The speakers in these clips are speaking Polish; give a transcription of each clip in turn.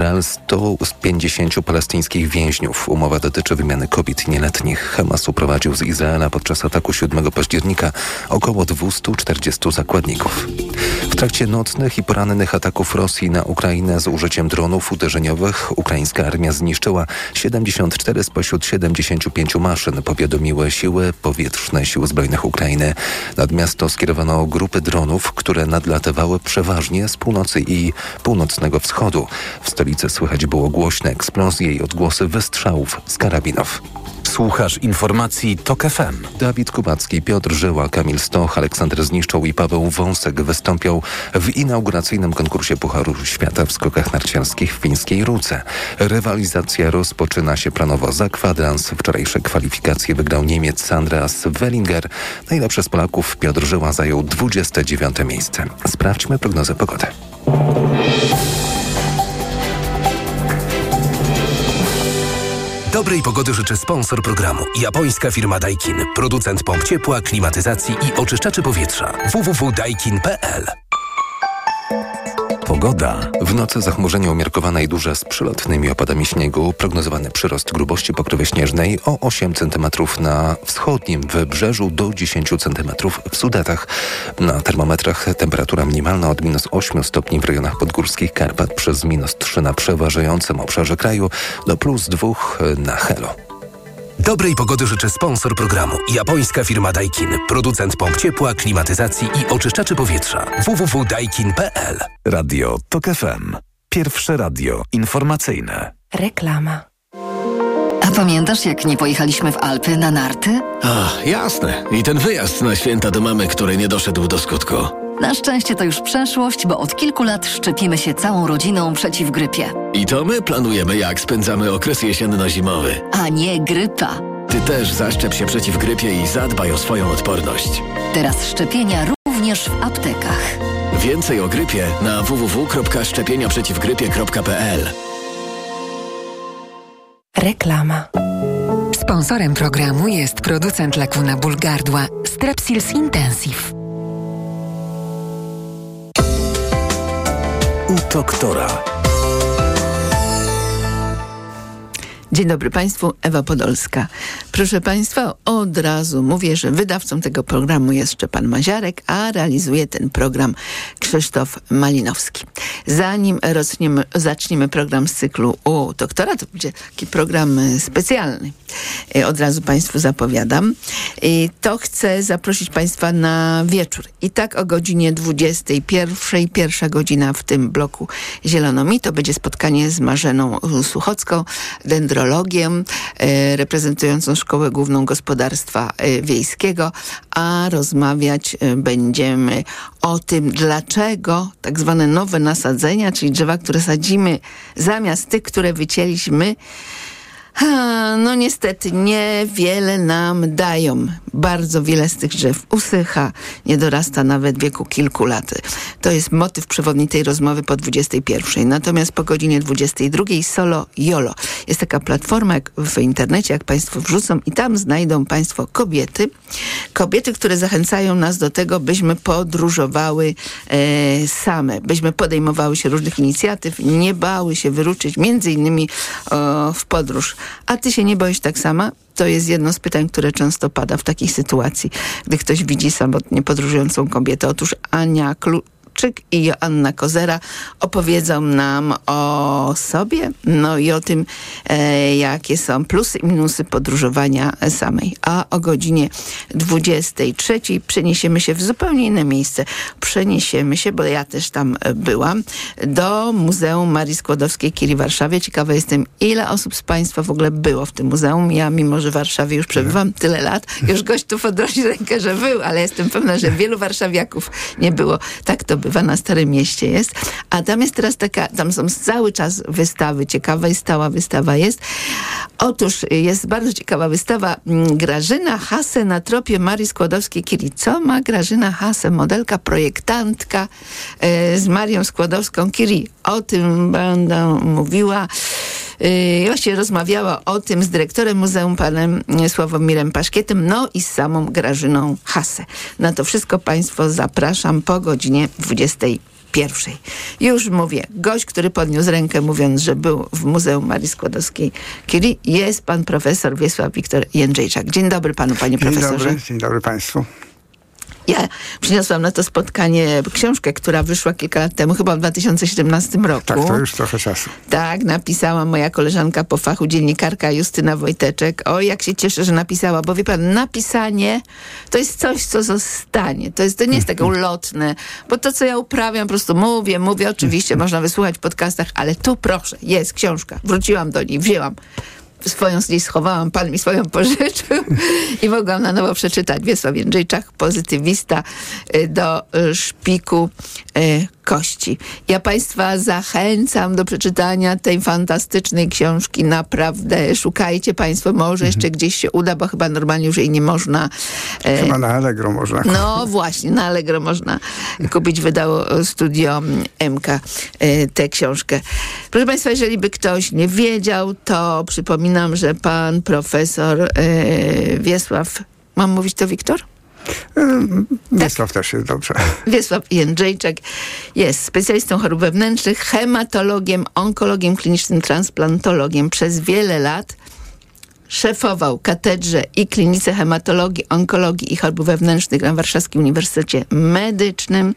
Izrael 150 palestyńskich więźniów. Umowa dotyczy wymiany kobiet nieletnich. Hamas uprowadził z Izraela podczas ataku 7 października około 240 zakładników. W trakcie nocnych i porannych ataków Rosji na Ukrainę z użyciem dronów uderzeniowych ukraińska armia zniszczyła 74 spośród 75 maszyn, powiadomiły siły powietrzne Sił Zbrojnych Ukrainy. Nad miasto skierowano grupy dronów, które nadlatywały przeważnie z północy i północnego wschodu. W stolicy słychać było głośne eksplozje i odgłosy wystrzałów z karabinów. Słuchasz informacji TOK FM. Dawid Kubacki, Piotr Żyła, Kamil Stoch, Aleksander Zniszczą i Paweł Wąsek wystąpią w inauguracyjnym konkursie Pucharu Świata w skokach narciarskich w fińskiej Ruce. Rywalizacja rozpoczyna się planowo za kwadrans. Wczorajsze kwalifikacje wygrał Niemiec Andreas Wellinger. Najlepszy z Polaków Piotr Żyła zajął 29 miejsce. Sprawdźmy prognozę pogody. Dobrej pogody życzy sponsor programu. Japońska firma Daikin. Producent pomp ciepła, klimatyzacji i oczyszczaczy powietrza. www.daikin.pl Pogoda. W nocy zachmurzenie umiarkowane i duże z przylotnymi opadami śniegu. Prognozowany przyrost grubości pokrywy śnieżnej o 8 cm na wschodnim wybrzeżu do 10 cm w Sudetach. Na termometrach temperatura minimalna od minus 8 stopni w rejonach podgórskich Karpat przez minus 3 na przeważającym obszarze kraju do plus 2 na Helo. Dobrej pogody życzy sponsor programu. Japońska firma Daikin. Producent pomp ciepła, klimatyzacji i oczyszczaczy powietrza. www.daikin.pl Radio TOK FM. Pierwsze radio informacyjne. Reklama. A pamiętasz, jak nie pojechaliśmy w Alpy na narty? A, jasne. I ten wyjazd na święta do mamy, który nie doszedł do skutku. Na szczęście to już przeszłość, bo od kilku lat szczepimy się całą rodziną przeciw grypie. I to my planujemy, jak spędzamy okres jesienno-zimowy. A nie grypa. Ty też zaszczep się przeciw grypie i zadbaj o swoją odporność. Teraz szczepienia również w aptekach. Więcej o grypie na www.szczepieniaprzeciwgrypie.pl Reklama. Sponsorem programu jest producent leku na ból gardła Strepsils Intensive. U doktora. Dzień dobry Państwu, Ewa Podolska. Proszę Państwa, od razu mówię, że wydawcą tego programu jest Szczepan Maziarek, a realizuje ten program Krzysztof Malinowski. Zanim roczniemy, zaczniemy program z cyklu u doktora, to będzie taki program e, specjalny. E, od razu Państwu zapowiadam. To chcę zaprosić Państwa na wieczór. I tak o godzinie 21, pierwsza godzina w tym bloku Zielonomi, to będzie spotkanie z Marzeną Suchocką, dendrologiem, e, reprezentującą Szkołę Główną Gospodarstwa e, Wiejskiego, a rozmawiać e, będziemy o tym, dlaczego tak zwane nowe nasadzenia, czyli drzewa, które sadzimy zamiast tych, które wycięliśmy, no niestety niewiele nam dają. Bardzo wiele z tych drzew usycha, nie dorasta nawet w wieku kilku lat. To jest motyw przewodni tej rozmowy po 21. Natomiast po godzinie 22 solo YOLO. Jest taka platforma jak w internecie, jak Państwo wrzucą i tam znajdą Państwo kobiety. Kobiety, które zachęcają nas do tego, byśmy podróżowały e, same, byśmy podejmowały się różnych inicjatyw, nie bały się wyruszyć między innymi o, w podróż. A ty się nie boisz tak sama? To jest jedno z pytań, które często pada w takiej sytuacji, gdy ktoś widzi samotnie podróżującą kobietę. Otóż Ania Klu I Joanna Kozera opowiedzą nam o sobie, no i o tym, e, jakie są plusy i minusy podróżowania samej. A o godzinie 23 przeniesiemy się w zupełnie inne miejsce. Przeniesiemy się, bo ja też tam byłam, do Muzeum Marii Skłodowskiej-Curie w Warszawie. Ciekawa jestem, ile osób z Państwa w ogóle było w tym muzeum. Ja, mimo że w Warszawie już przebywam tyle lat, już gość tu podrosi rękę, że był, ale jestem pewna, że wielu warszawiaków nie było. Tak to bywa na Starym Mieście jest. A tam jest teraz taka, tam są cały czas wystawy, ciekawa i stała wystawa jest. Otóż jest bardzo ciekawa wystawa Grażyna Hase na tropie Marii Skłodowskiej-Curie. Ma Grażyna Hase, modelka, projektantka e, z Marią Skłodowską-Curie? O tym będę mówiła. Yy, właśnie rozmawiała o tym z dyrektorem muzeum, panem Sławomirem Paszkietem, no i z samą Grażyną Hasę. Na to wszystko Państwo zapraszam po godzinie 20. pierwszej. Już mówię, gość, który podniósł rękę mówiąc, że był w Muzeum Marii Skłodowskiej-Curie jest pan profesor Wiesław Wiktor Jędrzejczak. Dzień dobry panu, panie profesorze. Dzień dobry, dzień dobry państwu. Ja przyniosłam na to spotkanie książkę, która wyszła kilka lat temu, chyba w 2017 roku. Tak, to już trochę czasu. Tak, napisała moja koleżanka po fachu, dziennikarka Justyna Wojteczek. O, jak się cieszę, że napisała, bo wie pan, napisanie to jest coś, co zostanie. To, jest, to nie jest tak ulotne, bo to, co ja uprawiam, po prostu mówię, mówię, oczywiście można wysłuchać w podcastach, ale tu proszę, jest książka. Wróciłam do niej, wzięłam swoją niej schowałam, pan mi swoją pożyczył i mogłam na nowo przeczytać. Wiesław Jędrzejczak, pozytywista y, do szpiku y, kości. Ja państwa zachęcam do przeczytania tej fantastycznej książki. Naprawdę szukajcie państwo, może jeszcze mhm. gdzieś się uda, bo chyba normalnie już jej nie można. Chyba na Allegro można. No właśnie, na Allegro można kupić. Wydało studio MK tę książkę. Proszę państwa, jeżeli by ktoś nie wiedział, to przypominam Przypominam, że pan profesor e, Wiesław, mam mówić to Wiktor? E, Wiesław tak. też jest dobrze. Wiesław Jędrzejczak jest specjalistą chorób wewnętrznych, hematologiem, onkologiem klinicznym, transplantologiem. Przez wiele lat szefował katedrze i klinice hematologii, onkologii i chorób wewnętrznych na Warszawskim Uniwersytecie Medycznym.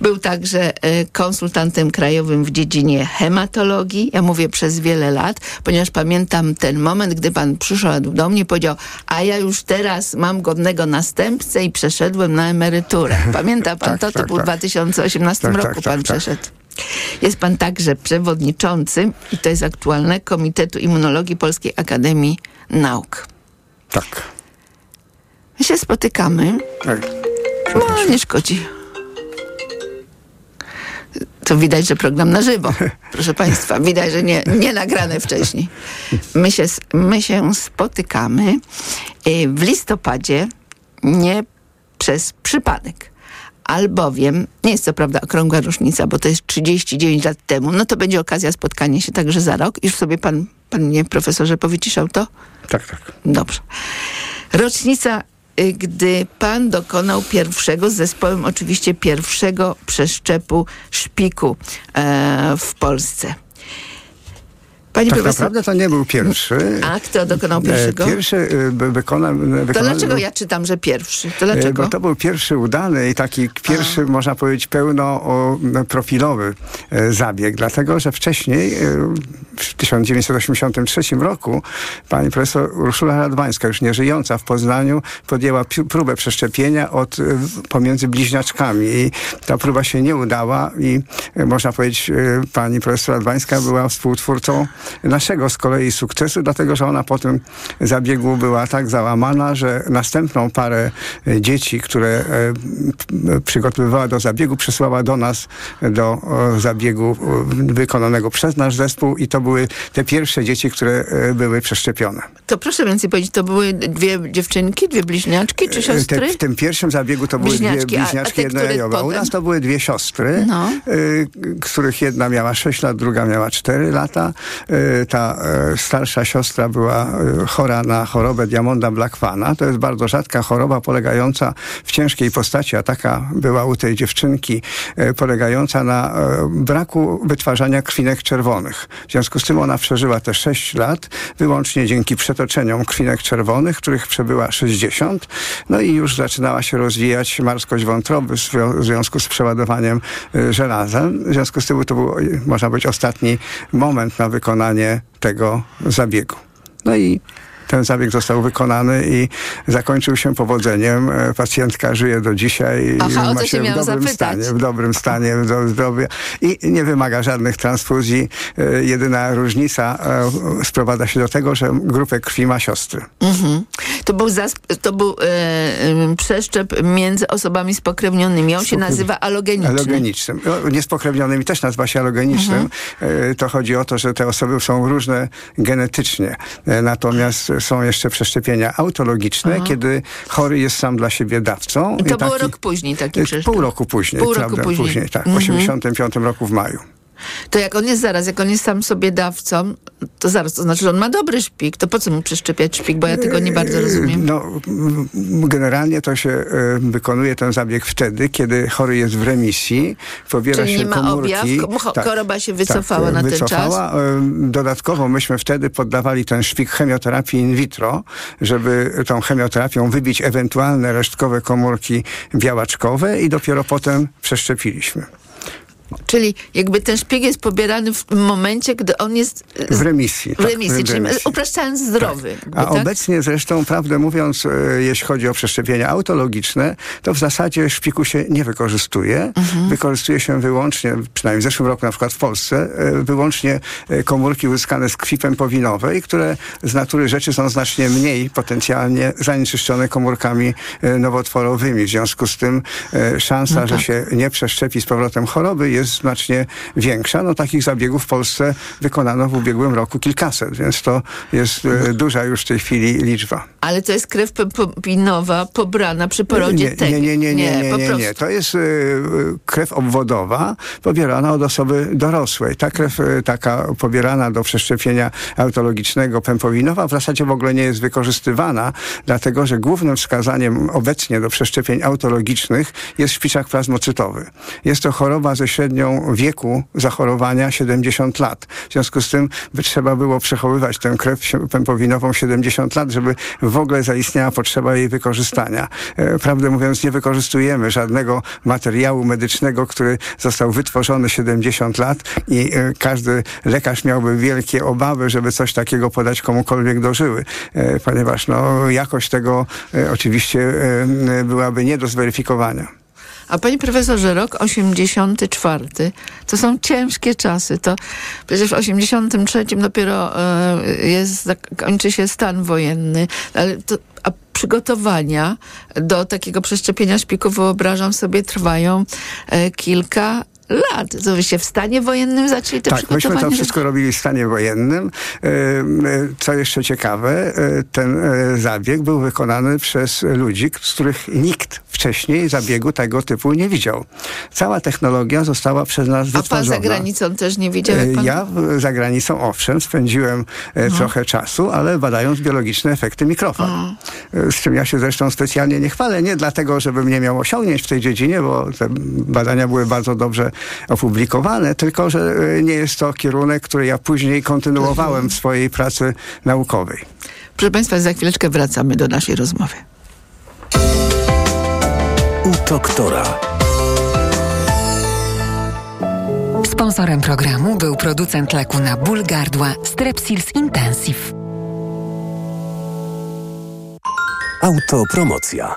Był także e, konsultantem krajowym w dziedzinie hematologii. Ja mówię przez wiele lat, ponieważ pamiętam ten moment, gdy pan przyszedł do mnie i powiedział, a ja już teraz mam godnego następcę i przeszedłem na emeryturę. Pamięta pan tak, to? To tak, był w tak. 2018 tak, roku tak, pan tak, przeszedł. Jest pan także przewodniczący, i to jest aktualne, Komitetu Immunologii Polskiej Akademii Nauk. Tak. My się spotykamy. Tak. No, nie szkodzi. To widać, że program na żywo. Proszę Państwa, widać, że nie, nie nagrane wcześniej. My się, my się spotykamy y, w listopadzie nie przez przypadek albowiem, nie jest co prawda okrągła różnica, bo to jest 39 lat temu, no to będzie okazja spotkania się także za rok. Już sobie pan, panie profesorze, powyciszał to? Tak, tak. Dobrze. Rocznica y, gdy pan dokonał pierwszego, z zespołem oczywiście pierwszego przeszczepu szpiku e, w Polsce. Pani tak profesor... naprawdę to nie był pierwszy. A kto dokonał pierwszego? Pierwszy y, wykonał... To dlaczego ja czytam, że pierwszy? To dlaczego? Bo to był pierwszy udany i taki pierwszy, A. można powiedzieć, pełnoprofilowy e, zabieg. Dlatego, że wcześniej, e, w 1983 roku, pani profesor Urszula Radwańska, już nieżyjąca w Poznaniu, podjęła próbę przeszczepienia od, e, pomiędzy bliźniaczkami. I ta próba się nie udała i można powiedzieć, pani profesor Radwańska była współtwórcą naszego z kolei sukcesu, dlatego że ona po tym zabiegu była tak załamana, że następną parę e, dzieci, które e, przygotowywała do zabiegu, przysłała do nas do zabiegu wykonanego przez nasz zespół i to były te pierwsze dzieci, które e, były przeszczepione. To proszę więcej powiedzieć, to były dwie dziewczynki, dwie bliźniaczki czy siostry? Te, w tym pierwszym zabiegu to były dwie bliźniaczki, jedna jajowa. U nas to były dwie siostry, no. y, których jedna miała 6 lat, druga miała 4 lata. Y, ta y, starsza siostra była chora na chorobę Diamonda Blackfana. To jest bardzo rzadka choroba polegająca w ciężkiej postaci, a taka była u tej dziewczynki, polegająca na braku wytwarzania krwinek czerwonych. W związku z tym ona przeżyła te 6 lat wyłącznie dzięki przetoczeniom krwinek czerwonych, których przebyła 60. No i już zaczynała się rozwijać marskość wątroby w związku z przeładowaniem żelazem. W związku z tym to był, można być, ostatni moment na wykonanie wykonanie tego zabiegu. No i ten zabieg został wykonany i zakończył się powodzeniem. E, pacjentka żyje do dzisiaj Aha, ma się w dobrym zapytać. stanie, w dobrym stanie zdrowia i nie wymaga żadnych transfuzji. E, jedyna różnica e, sprowadza się do tego, że grupę krwi ma siostry. Mhm. To był, to był przeszczep między osobami spokrewnionymi. On się nazywa alogeniczny. Alogenicznym. No, niespokrewnionymi też nazywa się alogenicznym. Mhm. To chodzi o to, że te osoby są różne genetycznie. Natomiast są jeszcze przeszczepienia autologiczne, Aha. kiedy chory jest sam dla siebie dawcą. I to I taki, było rok później taki przeszczep? Pół roku później. Pół roku później. później. tak. W mhm. 85 roku w maju. To jak on jest zaraz, jak on jest sam sobie dawcą, to zaraz, to znaczy, że on ma dobry szpik, to po co mu przeszczepiać szpik, bo ja tego nie bardzo rozumiem. No, generalnie to się wykonuje ten zabieg wtedy, kiedy chory jest w remisji, pobiera Czyli się nie ma komórki. objaw, tak, choroba się wycofała tak, na wycofała. ten czas. Dodatkowo myśmy wtedy poddawali ten szpik chemioterapii in vitro, żeby tą chemioterapią wybić ewentualne resztkowe komórki białaczkowe i dopiero potem przeszczepiliśmy. Czyli jakby ten szpieg jest pobierany w momencie, gdy on jest e, w remisji. W remisji, tak, czyli remisji. upraszczając zdrowy. Tak. A tak? obecnie zresztą, prawdę mówiąc, e, jeśli chodzi o przeszczepienia autologiczne, to w zasadzie szpiku się nie wykorzystuje. Mhm. Wykorzystuje się wyłącznie, przynajmniej w zeszłym roku na przykład w Polsce, e, wyłącznie komórki uzyskane z krwi pępowinowej, które z natury rzeczy są znacznie mniej potencjalnie zanieczyszczone komórkami nowotworowymi. W związku z tym szansa, no tak. że się nie przeszczepi z powrotem choroby jest znacznie większa. No takich zabiegów w Polsce wykonano w ubiegłym roku kilkaset, więc to jest e, duża już w tej chwili liczba. Ale to jest krew pepinowa pobrana przy porodzie nie, nie, nie, nie, nie, nie, nie, nie. To jest e, krew obwodowa pobierana od osoby dorosłej. Ta krew e, taka pobierana do przeszczepienia autologicznego pępowinowa w zasadzie w ogóle nie jest wykorzystywana, dlatego że głównym wskazaniem obecnie do przeszczepień autologicznych jest szpiczak plazmocytowy. Jest to choroba ze średnią średnią wieku zachorowania 70 lat. W związku z tym by trzeba było przechowywać tę krew pępowinową 70 lat, żeby w ogóle zaistniała potrzeba jej wykorzystania. E, prawdę mówiąc, nie wykorzystujemy żadnego materiału medycznego, który został wytworzony 70 lat i e, każdy lekarz miałby wielkie obawy, żeby coś takiego podać komukolwiek dożyły, e, ponieważ no, jakość tego oczywiście byłaby nie do zweryfikowania. A panie profesorze, rok 84 to są ciężkie czasy. To przecież w 83 dopiero e, jest, kończy się stan wojenny, ale to, a przygotowania do takiego przeszczepienia szpiku, wyobrażam sobie, trwają e, kilka lat. To wyście w stanie wojennym zaczęli te Tak, myśmy to wszystko robili w stanie wojennym. E, co jeszcze ciekawe, ten zabieg był wykonany przez ludzi, z których nikt wcześniej zabiegu tego typu nie widział. Cała technologia została przez nas wytworzona. A pan za granicą też nie widział? Pan... Ja za granicą owszem, spędziłem no. trochę czasu, ale badając biologiczne efekty mikrofal. No. Z czym ja się zresztą specjalnie nie chwalę. Nie dlatego, żebym nie miał osiągnięć w tej dziedzinie, bo te badania były bardzo dobrze opublikowane, tylko że e, nie jest to kierunek, który ja później kontynuowałem w swojej pracy naukowej. Proszę Państwa, za chwileczkę wracamy do naszej rozmowy u doktora. Sponsorem programu był producent leku na ból gardła Strepsils Intensive. Autopromocja.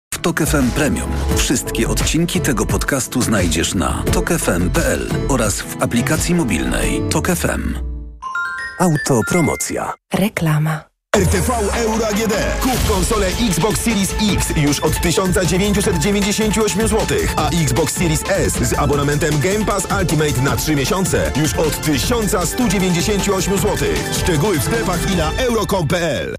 w Tok FM Premium. Wszystkie odcinki tego podcastu znajdziesz na tokefm.pl oraz w aplikacji mobilnej Tok FM. Autopromocja. Reklama. RTV Euro AGD. Kup konsolę Xbox Series X już od 1998 zł, a Xbox Series S z abonamentem Game Pass Ultimate na 3 miesiące już od 1198 zł. Szczegóły w sklepach i na euro.com.pl.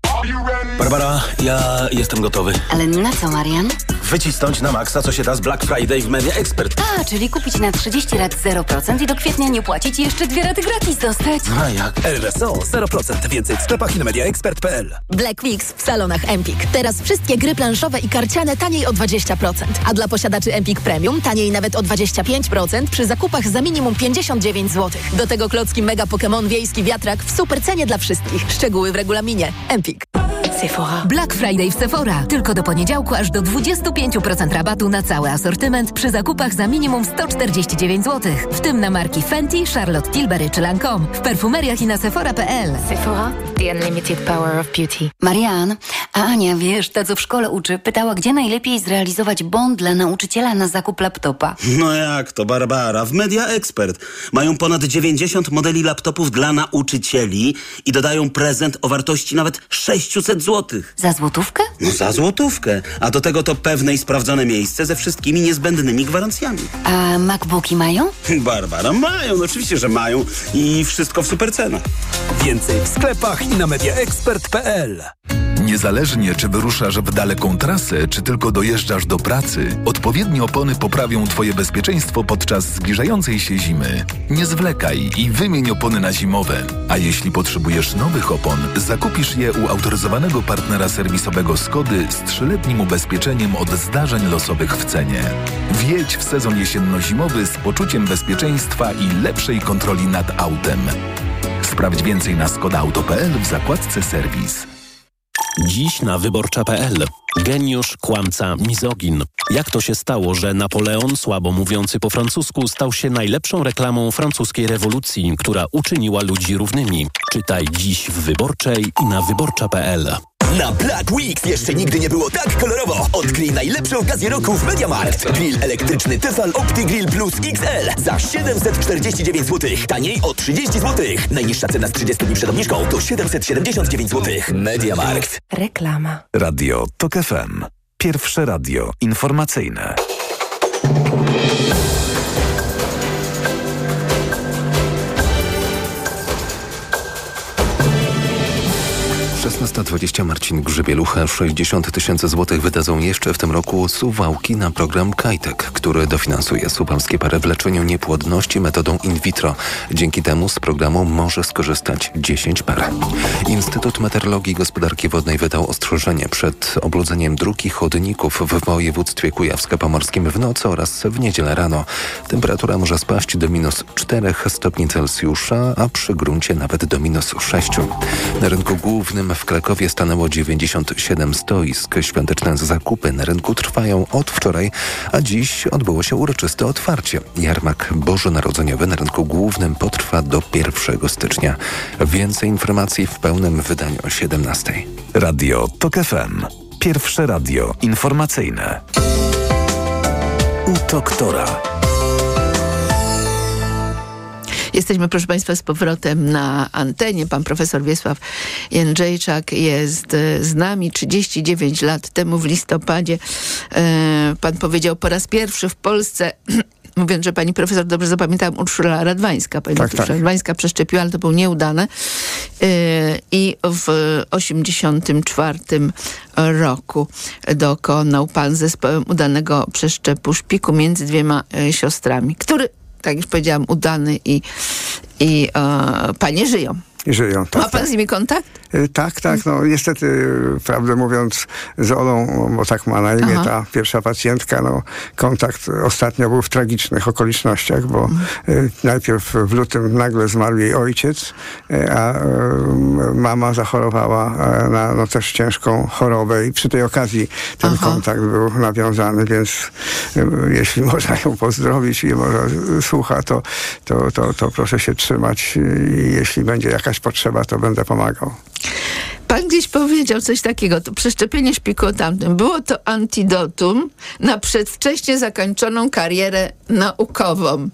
Barbara, ja jestem gotowy. Ale na co, Marian? Wycisnąć na maksa, co się da z Black Friday w Media Expert. A, czyli kupić na 30 lat 0% i do kwietnia nie płacić i jeszcze dwie raty gratis dostać. A jak? RSO 0%. Więcej w sklepach i na mediaexpert.pl. Black Weeks w salonach Empik. Teraz wszystkie gry planszowe i karciane taniej o 20%. A dla posiadaczy Empik Premium taniej nawet o 25% przy zakupach za minimum 59 zł. Do tego klocki Mega Pokémon Wiejski Wiatrak w super cenie dla wszystkich. Szczegóły w regulaminie. Empik. Sephora. Black Friday w Sephora. Tylko do poniedziałku aż do 25% rabatu na cały asortyment przy zakupach za minimum 149 zł. W tym na marki Fenty, Charlotte Tilbury czy Lancome. W perfumeriach i na sephora.pl. Sephora. The Unlimited Power of Beauty. Marian, a Ania, wiesz, ta co w szkole uczy, pytała, gdzie najlepiej zrealizować bond dla nauczyciela na zakup laptopa. No jak to, Barbara? W Media Expert mają ponad 90 modeli laptopów dla nauczycieli i dodają prezent o wartości nawet 600 zł. Za złotówkę? No za złotówkę. A do tego to pewne i sprawdzone miejsce ze wszystkimi niezbędnymi gwarancjami. A MacBooki mają? Barbara, mają, no oczywiście, że mają i wszystko w super cenach. Więcej w sklepach i na mediaexpert.pl Niezależnie czy wyruszasz w daleką trasę, czy tylko dojeżdżasz do pracy, odpowiednie opony poprawią Twoje bezpieczeństwo podczas zbliżającej się zimy. Nie zwlekaj i wymień opony na zimowe. A jeśli potrzebujesz nowych opon, zakupisz je u autoryzowanego partnera serwisowego Skody z trzyletnim ubezpieczeniem od zdarzeń losowych w cenie. Wjedź w sezon jesienno-zimowy z poczuciem bezpieczeństwa i lepszej kontroli nad autem. Sprawdź więcej na skodauto.pl w zakładce serwis. Dziś na wyborcza.pl. Geniusz, kłamca, mizogin. Jak to się stało, że Napoleon, słabo mówiący po francusku, stał się najlepszą reklamą francuskiej rewolucji, która uczyniła ludzi równymi? Czytaj dziś w Wyborczej i na wyborcza.pl. Na Black Weeks jeszcze nigdy nie było tak kolorowo. Odkryj najlepsze okazje roku w MediaMarkt. Grill elektryczny Tefal OptiGrill Plus XL za 749 zł. Taniej o 30 zł. Najniższa cena z 30 dni przed obniżką to 779 zł. MediaMarkt. Reklama. Radio TOK FM. Pierwsze radio informacyjne. 16.20 Marcin Grzybielucha 60 tysięcy złotych wydadzą jeszcze w tym roku Suwałki na program Kajtek, który dofinansuje suwalskie pary w leczeniu niepłodności metodą in vitro. Dzięki temu z programu może skorzystać 10 par. Instytut Meteorologii i Gospodarki Wodnej wydał ostrzeżenie przed obludzeniem dróg i chodników w województwie kujawsko-pomorskim w nocy oraz w niedzielę rano. Temperatura może spaść do minus 4 stopni Celsjusza, a przy gruncie nawet do minus 6. Na rynku głównym w Krakowie stanęło 97 stoisk. Świąteczne zakupy na rynku trwają od wczoraj, a dziś odbyło się uroczyste otwarcie. Jarmak bożonarodzeniowy na rynku głównym potrwa do 1 stycznia. Więcej informacji w pełnym wydaniu o 17. Radio TOK FM. Pierwsze radio informacyjne. U doktora. Jesteśmy, proszę Państwa, z powrotem na antenie. Pan profesor Wiesław Jędrzejczak jest e, z nami 39 lat temu w listopadzie. E, pan powiedział po raz pierwszy w Polsce mówiąc, że pani profesor dobrze zapamiętałam, Urszula Radwańska. Pani tak, tak. Radwańska przeszczepiła, ale to było nieudane. Yy, I w 84 roku dokonał pan zespołem udanego przeszczepu szpiku między dwiema siostrami, który tak jak powiedziałam, udany i, i e, panie żyją. Żyją, tak, Ma pan tak. z nimi kontakt? Y, tak, tak. No niestety, prawdę mówiąc, z Olą, bo tak ma na imię Aha. ta pierwsza pacjentka, no kontakt ostatnio był w tragicznych okolicznościach, bo mhm. najpierw w lutym nagle zmarł jej ojciec, y, a mama zachorowała na no, też ciężką chorobę i przy tej okazji ten Aha. kontakt był nawiązany, więc jeśli można ją pozdrowić i może słucha, to, to, to, to proszę się trzymać i jeśli będzie jakaś potrzeba, to będę pomagał. Pan gdzieś powiedział coś takiego, to przeszczepienie szpiku tamtym. Było to antidotum na przedwcześnie zakończoną karierę naukową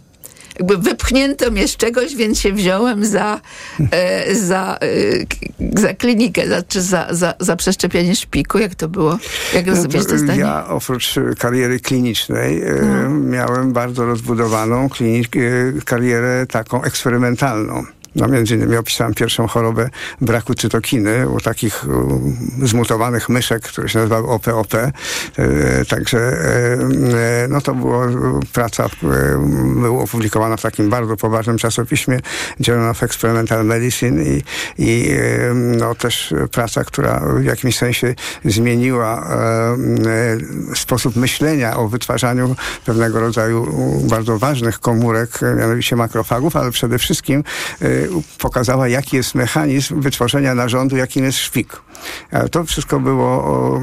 jakby wypchnięto mnie z czegoś, więc się wziąłem za, e, za, e, za klinikę, za, czy za, za, za przeszczepienie szpiku. Jak to było? Jak no rozumiesz to, to Ja oprócz kariery klinicznej e, no. miałem bardzo rozbudowaną klinik, e, karierę taką eksperymentalną. No między innymi opisałem pierwszą chorobę braku cytokiny u takich zmutowanych myszek, które się nazywały OPOP. E, także e, no to była praca, e, była opublikowana w takim bardzo poważnym czasopiśmie Journal of Experimental Medicine i, i no też praca, która w jakimś sensie zmieniła sposób myślenia o wytwarzaniu pewnego rodzaju bardzo ważnych komórek, mianowicie makrofagów, ale przede wszystkim pokazała, jaki jest mechanizm wytworzenia narządu, jakim jest szpik. Ale to wszystko było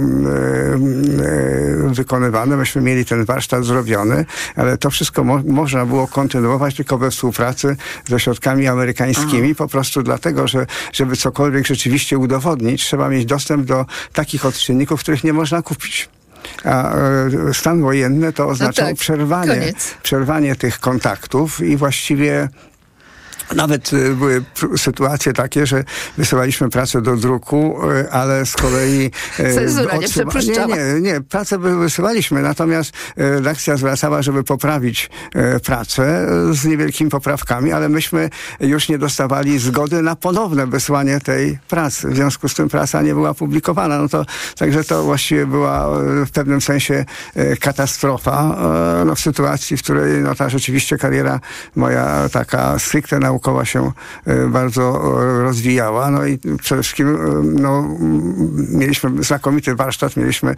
wykonywane. Myśmy mieli ten warsztat zrobiony, ale to wszystko mo można było kontynuować tylko we współpracy ze środkami amerykańskimi, Aha. po prostu dlatego, że żeby cokolwiek rzeczywiście udowodnić, trzeba mieć dostęp do takich odczynników, których nie można kupić. A e, stan wojenny to oznaczał no tak, przerwanie, przerwanie tych kontaktów i właściwie nawet y, były sytuacje takie, że wysyłaliśmy pracę do druku, y, ale z kolei... Y, Cenzura nie przepuszczała. Nie, nie, nie, pracę wysyłaliśmy, natomiast redakcja zwracała, żeby poprawić pracę z niewielkimi poprawkami, ale myśmy już nie dostawali zgody na ponowne wysłanie tej pracy. W związku z tym praca nie była publikowana. No to, także to właściwie była w pewnym sensie katastrofa no, w sytuacji, w której no, ta rzeczywiście kariera moja taka stricte naukowa naukowa się e, bardzo e, rozwijała. No i przede wszystkim e, no, mieliśmy znakomity warsztat, mieliśmy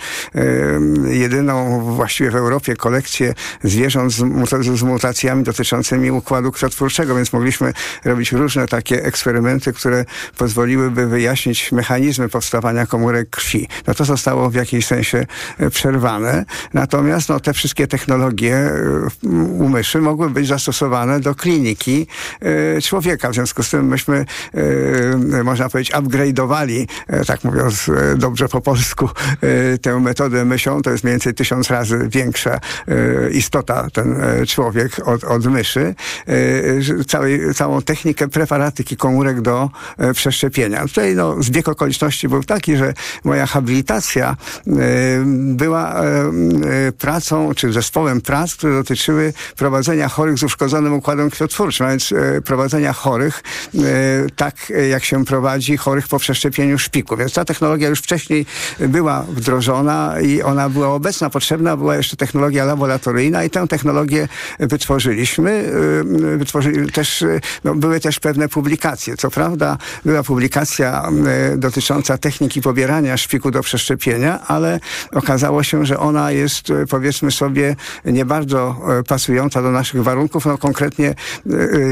jedyną właściwie w Europie kolekcję zwierząt z, mutacjami dotyczącymi układu krwiotwórczego, więc mogliśmy robić różne takie eksperymenty, które pozwoliłyby wyjaśnić mechanizmy powstawania komórek krwi. No to zostało w jakimś sensie przerwane. Natomiast no, te wszystkie technologie umyszy mogły być zastosowane do kliniki człowieka. W związku z tym myśmy, e, można powiedzieć, upgrade'owali, e, tak mówiąc e, dobrze po polsku, tę metodę mysią. To jest mniej więcej tysiąc razy większa istota ten człowiek od, od myszy. Całej, całą technikę preparatyki komórek do przeszczepienia. Tutaj no, zbieg okoliczności był taki, że moja habilitacja była pracą, czy zespołem prac, które dotyczyły prowadzenia chorych z uszkodzonym układem krwiotwórczym, a więc prowadzenia prowadzenia chorych, e, tak jak się prowadzi chorych po przeszczepieniu szpiku. Więc ta technologia już wcześniej była wdrożona i ona była obecna, potrzebna była jeszcze technologia laboratoryjna i tę technologię wytworzyliśmy. E, wytworzyli też, no, były też pewne publikacje. Co prawda była publikacja e, dotycząca techniki pobierania szpiku do przeszczepienia, ale okazało się, że ona jest powiedzmy sobie nie bardzo pasująca do naszych warunków. No konkretnie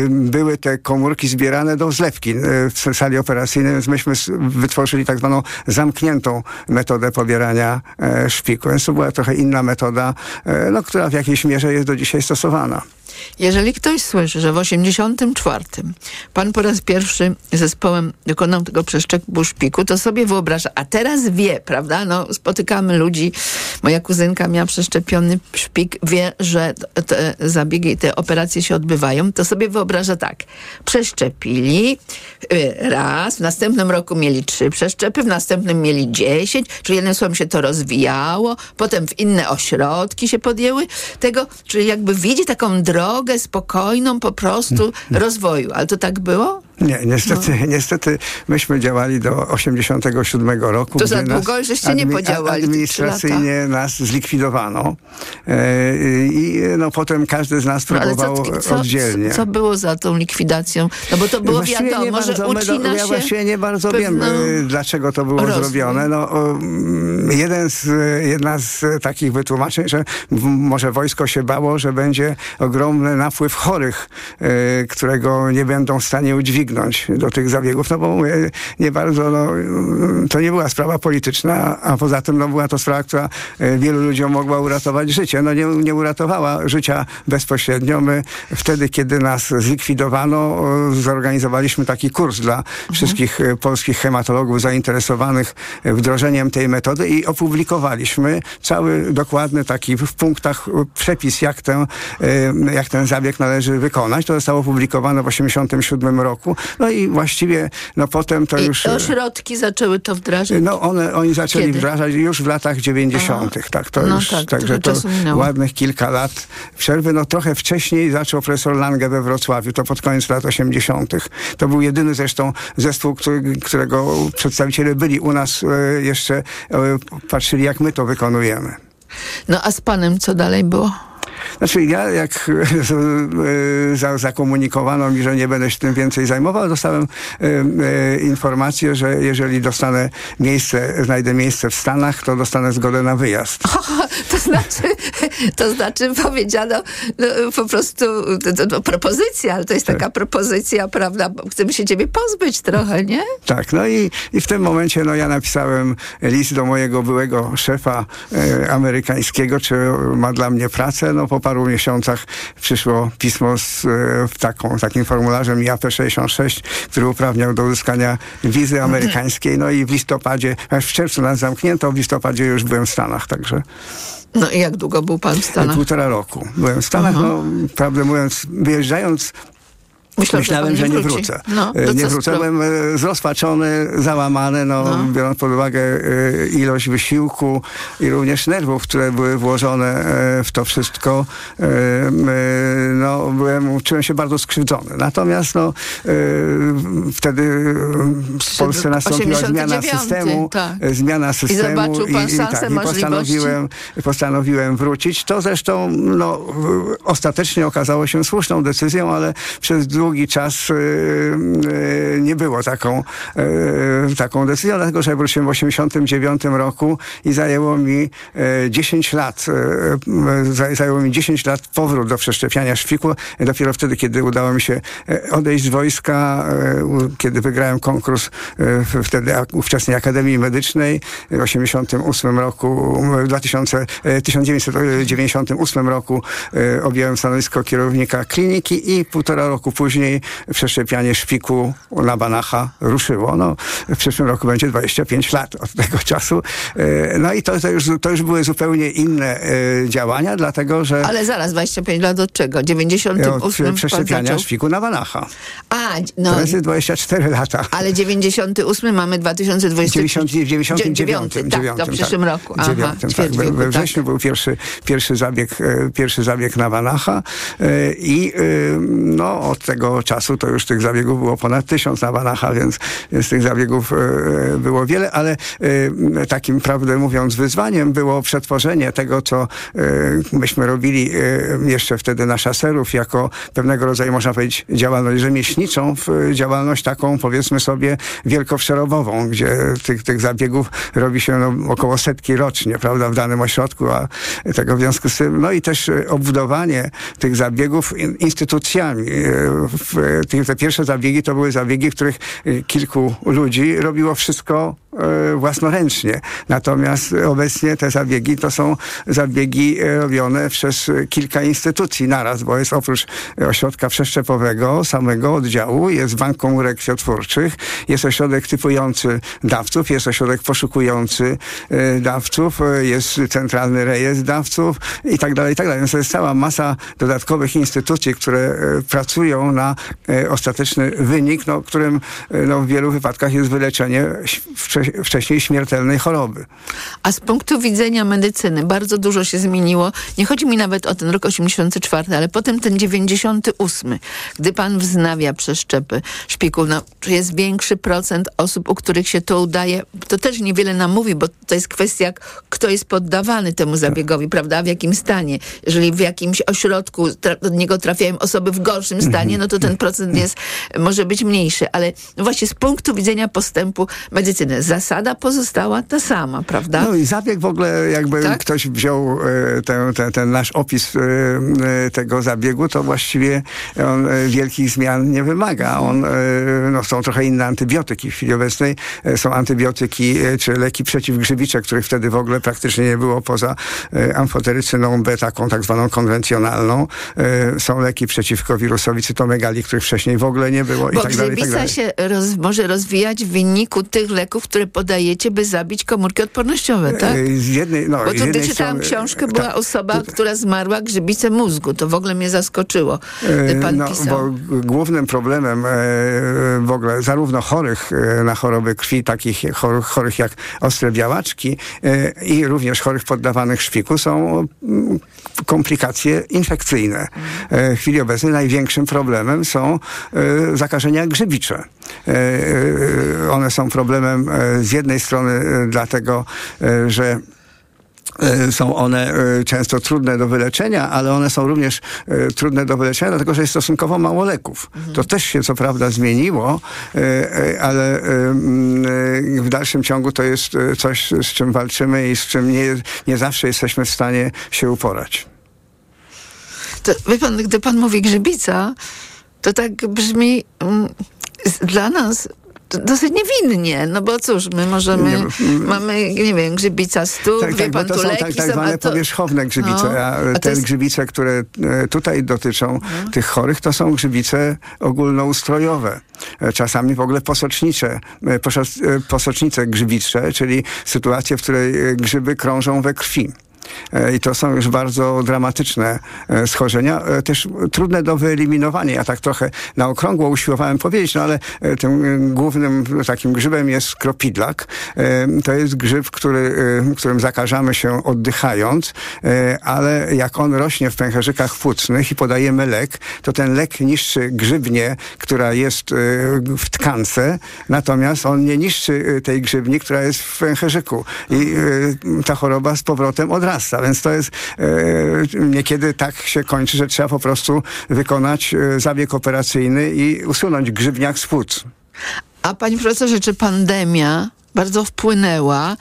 były te komórki zbierane do zlepki e, w sali operacyjnej, więc myśmy wytworzyli tak zwaną zamkniętą metodę pobierania e, szpiku. Więc to była trochę inna metoda, e, no, która w jakiejś mierze jest do dzisiaj stosowana. Jeżeli ktoś słyszy, że w 84 pan po raz pierwszy zespołem dokonał tego przeszczepu szpiku, to sobie wyobraża, a teraz wie, prawda? No, spotykamy ludzi, moja kuzynka miała przeszczepiony szpik, wie, że te zabiegi, te operacje się odbywają, to sobie wyobraża tak. Przeszczepili y, raz, w następnym roku mieli trzy przeszczepy, w następnym mieli dziesięć, czyli jednym słowem się to rozwijało, potem w inne ośrodki się podjęły tego, czyli jakby widzi taką drogę, drogę spokojną po prostu hmm. rozwoju. Ale to tak było? Nie, niestety, no. niestety myśmy działali do 87 roku. To za długo, żeście nie podziałali. Administracyjnie nas zlikwidowano e, i no, potem każdy z nas no, próbował no, co, oddzielnie. Co, co, było za tą likwidacją? No bo to było właściwie wiadomo, bardzo, że ucina ja się... Ja właściwie nie bardzo wiem, e, dlaczego to było rozwój. zrobione. No, jeden z, jedna z takich wytłumaczeń, że może wojsko się bało, że będzie ogromny napływ chorych, e, którego nie będą w stanie udźwignąć dźwignąć do tych zabiegów, no bo mówię, nie bardzo, no, to nie była sprawa polityczna, a poza tym no, była to sprawa, która e, wielu ludziom mogła uratować życie. No nie, nie uratowała życia bezpośrednio. My wtedy, kiedy nas zlikwidowano, zorganizowaliśmy taki kurs dla mhm. wszystkich e, polskich hematologów zainteresowanych wdrożeniem tej metody i opublikowaliśmy cały dokładny taki w punktach przepis, jak e, jak ten zabieg należy wykonać. To zostało opublikowane w 1987 roku. No i właściwie no potem to I już... ośrodki zaczęły to wdrażać? No one, oni zaczęli Kiedy? wdrażać już w latach 90. Aha. Tak, to no już, tak, także to ładnych kilka lat przerwy. No trochę wcześniej zaczął profesor Lange we Wrocławiu, to pod koniec lat 80. To był jedyny zresztą zespół, który, którego przedstawiciele byli u nas e, jeszcze, e, patrzyli jak my to wykonujemy. No a z panem co dalej było? Znaczy ja jak zakomunikowano mi, że nie będę się tym więcej zajmował, dostałem informację, że jeżeli dostanę miejsce, znajdę miejsce w Stanach, to dostanę zgodę na wyjazd. to znaczy, to znaczy powiedziano no, po prostu to, to, propozycja, ale to jest taka tak. propozycja, prawda? Chcemy się ciebie pozbyć trochę, nie? Tak, no i, i w tym momencie no, ja napisałem list do mojego byłego szefa e, amerykańskiego, czy ma dla mnie pracę. No po paru miesiącach przyszło pismo z e, taką, takim formularzem IAP66, który uprawniał do uzyskania wizy amerykańskiej. No i w listopadzie, w czerwcu nas zamknięto, w listopadzie już byłem w Stanach, także... No i jak długo był pan w Stanach? Półtora roku. Byłem w Stanach, no, prawdę mówiąc, wyjeżdżając Myślę, Myślałem, że, że nie, wrócę. No, e, nie wrócę. Byłem e, zrozpaczony, załamany, no, no. biorąc pod uwagę e, ilość wysiłku i również nerwów, które były włożone w to wszystko. No, byłem, czułem się bardzo skrzywdzony. Natomiast no, wtedy w Polsce nastąpiła zmiana systemu. Tak. Zmiana systemu i, i, i, tak, i postanowiłem, postanowiłem wrócić. To zresztą no, ostatecznie okazało się słuszną decyzją, ale przez długi długi czas y, y, nie było taką, y, taką decyzją, dlatego że wróciłem w 89 roku i zajęło mi 10 lat, zajęło mi 10 lat powrót do przeszczepiania szpiku. Dopiero wtedy, kiedy udało mi się odejść z wojska, kiedy wygrałem konkurs wtedy ówczesnej Akademii Medycznej w 88 roku, w 2000, 1998 roku objąłem stanowisko kierownika kliniki i półtora roku później później przeszczepianie szpiku na Banacha ruszyło. No, w przyszłym roku będzie 25 lat od tego czasu. E, no i to, to, już, to już były zupełnie inne e, działania, dlatego że... Ale zaraz, 25 lat od czego? 98 Od przeszczepiania szpiku na Banacha. A, no... To jest 24 lata. Ale 98 mamy 2029. 99. 9, tak, to w przyszłym tak, roku. Aha, 9, tak. We, we wrześniu tak. był pierwszy, pierwszy, zabieg, e, pierwszy zabieg na Banacha i no, od tego tego czasu to już tych zabiegów było ponad tysiąc na Banacha, więc, więc tych zabiegów e, e, było wiele, ale e, takim, prawdę mówiąc, wyzwaniem było przetworzenie tego, co myśmy robili jeszcze wtedy na szaserów, jako pewnego rodzaju, można powiedzieć, działalność rzemieślniczą, w działalność taką, powiedzmy sobie, wielkoprzerobową, gdzie tych, tych zabiegów robi się no, około setki rocznie, prawda, w danym ośrodku, a tego w związku z tym, no i też obbudowanie tych zabiegów instytucjami, te pierwsze zabiegi to były zabiegi, w których y, kilku ludzi robiło wszystko własnoręcznie. Natomiast obecnie te zabiegi to są zabiegi e, robione przez kilka instytucji naraz, bo jest oprócz ośrodka przeszczepowego, samego oddziału, jest bank komórek krwiotwórczych, jest ośrodek typujący dawców, jest ośrodek poszukujący e, dawców, jest centralny rejestr dawców i tak dalej, i tak dalej. Więc to jest cała masa dodatkowych instytucji, które pracują na ostateczny wynik, no, którym no, w wielu wypadkach jest wyleczenie wcześniej wcześniej śmiertelnej choroby. A z punktu widzenia medycyny bardzo dużo się zmieniło. Nie chodzi mi nawet o ten rok 84, ale potem ten 98, gdy pan wznawia przeszczepy szpiku, no, czy jest większy procent osób, u których się to udaje? To też niewiele nam mówi, bo to jest kwestia, kto jest poddawany temu zabiegowi, prawda? W jakim stanie. Jeżeli w jakimś ośrodku do niego trafiają osoby w gorszym stanie, no to ten procent jest, może być mniejszy. Ale właśnie z punktu widzenia postępu medycyny, zasada pozostała ta sama, prawda? No i zabieg w ogóle, jakby tak? ktoś wziął e, ten, ten, ten, nasz opis e, e, tego zabiegu, to właściwie on wielkich zmian nie wymaga. On, no, są trochę inne antybiotyki. W chwili obecnej są antybiotyki czy leki przeciwgrzybicze, których wtedy w ogóle praktycznie nie było poza amfoterycyną B, taką tak zwaną konwencjonalną. Są leki przeciwko wirusowi cytomegali, których wcześniej w ogóle nie było Bo i tak dalej. Bo tak się roz, może rozwijać w wyniku tych leków, które podajecie, by zabić komórki odpornościowe, tak? Z jednej, no, Bo to gdy czytałam książkę, była ta, osoba, to, która zmarła grzybicę mózgu. To w ogóle mnie zaskoczyło, gdy pan no, pisał. Bo głównym problemem e, w ogóle zarówno chorych e, na choroby krwi, takich chorych, chorych jak ostre białaczki e, i również chorych poddawanych szpiku są komplikacje infekcyjne. W chwili obecnej największym problemem są zakażenia grzybicze. One są problemem z jednej strony e, dlatego, e, że E, są one często trudne do wyleczenia, ale one są również trudne do wyleczenia, dlatego że jest stosunkowo mało leków. Mhm. To też się co prawda zmieniło, ale w dalszym ciągu to jest coś, z czym walczymy i z czym nie, nie zawsze jesteśmy w stanie się uporać. To, wie pan, gdy pan mówi grzybica, to tak brzmi mm, dla nas dosyć niewinnie, no bo cóż, my możemy, nie, mamy, nie wiem, grzybica stóp, tak, wie tak, pan, to są tak, tak zwane to... powierzchowne grzybice, no, a, a te jest... grzybice, które e, tutaj dotyczą no. tych chorych, to są grzybice ogólnoustrojowe. E, czasami w ogóle posocznicze, e, posocznice grzybicze, czyli sytuacje, w której grzyby krążą we krwi. E, I to są już bardzo dramatyczne e, schorzenia, e, też trudne do wyeliminowania. Ja tak trochę na okrągło usiłowałem powiedzieć, no ale tym głównym takim grzybem jest kropidlak. To jest grzyb, który, którym zakażamy się oddychając, ale jak on rośnie w pęcherzykach płucnych i podajemy lek, to ten lek niszczy grzybnię, która jest w tkance, natomiast on nie niszczy tej grzybni, która jest w pęcherzyku. I ta choroba z powrotem odrasta narasta, więc to jest e, niekiedy tak się kończy, że trzeba po prostu wykonać e, zabieg operacyjny i usunąć grzywniak z płuc. A panie profesorze, czy pandemia bardzo wpłynęła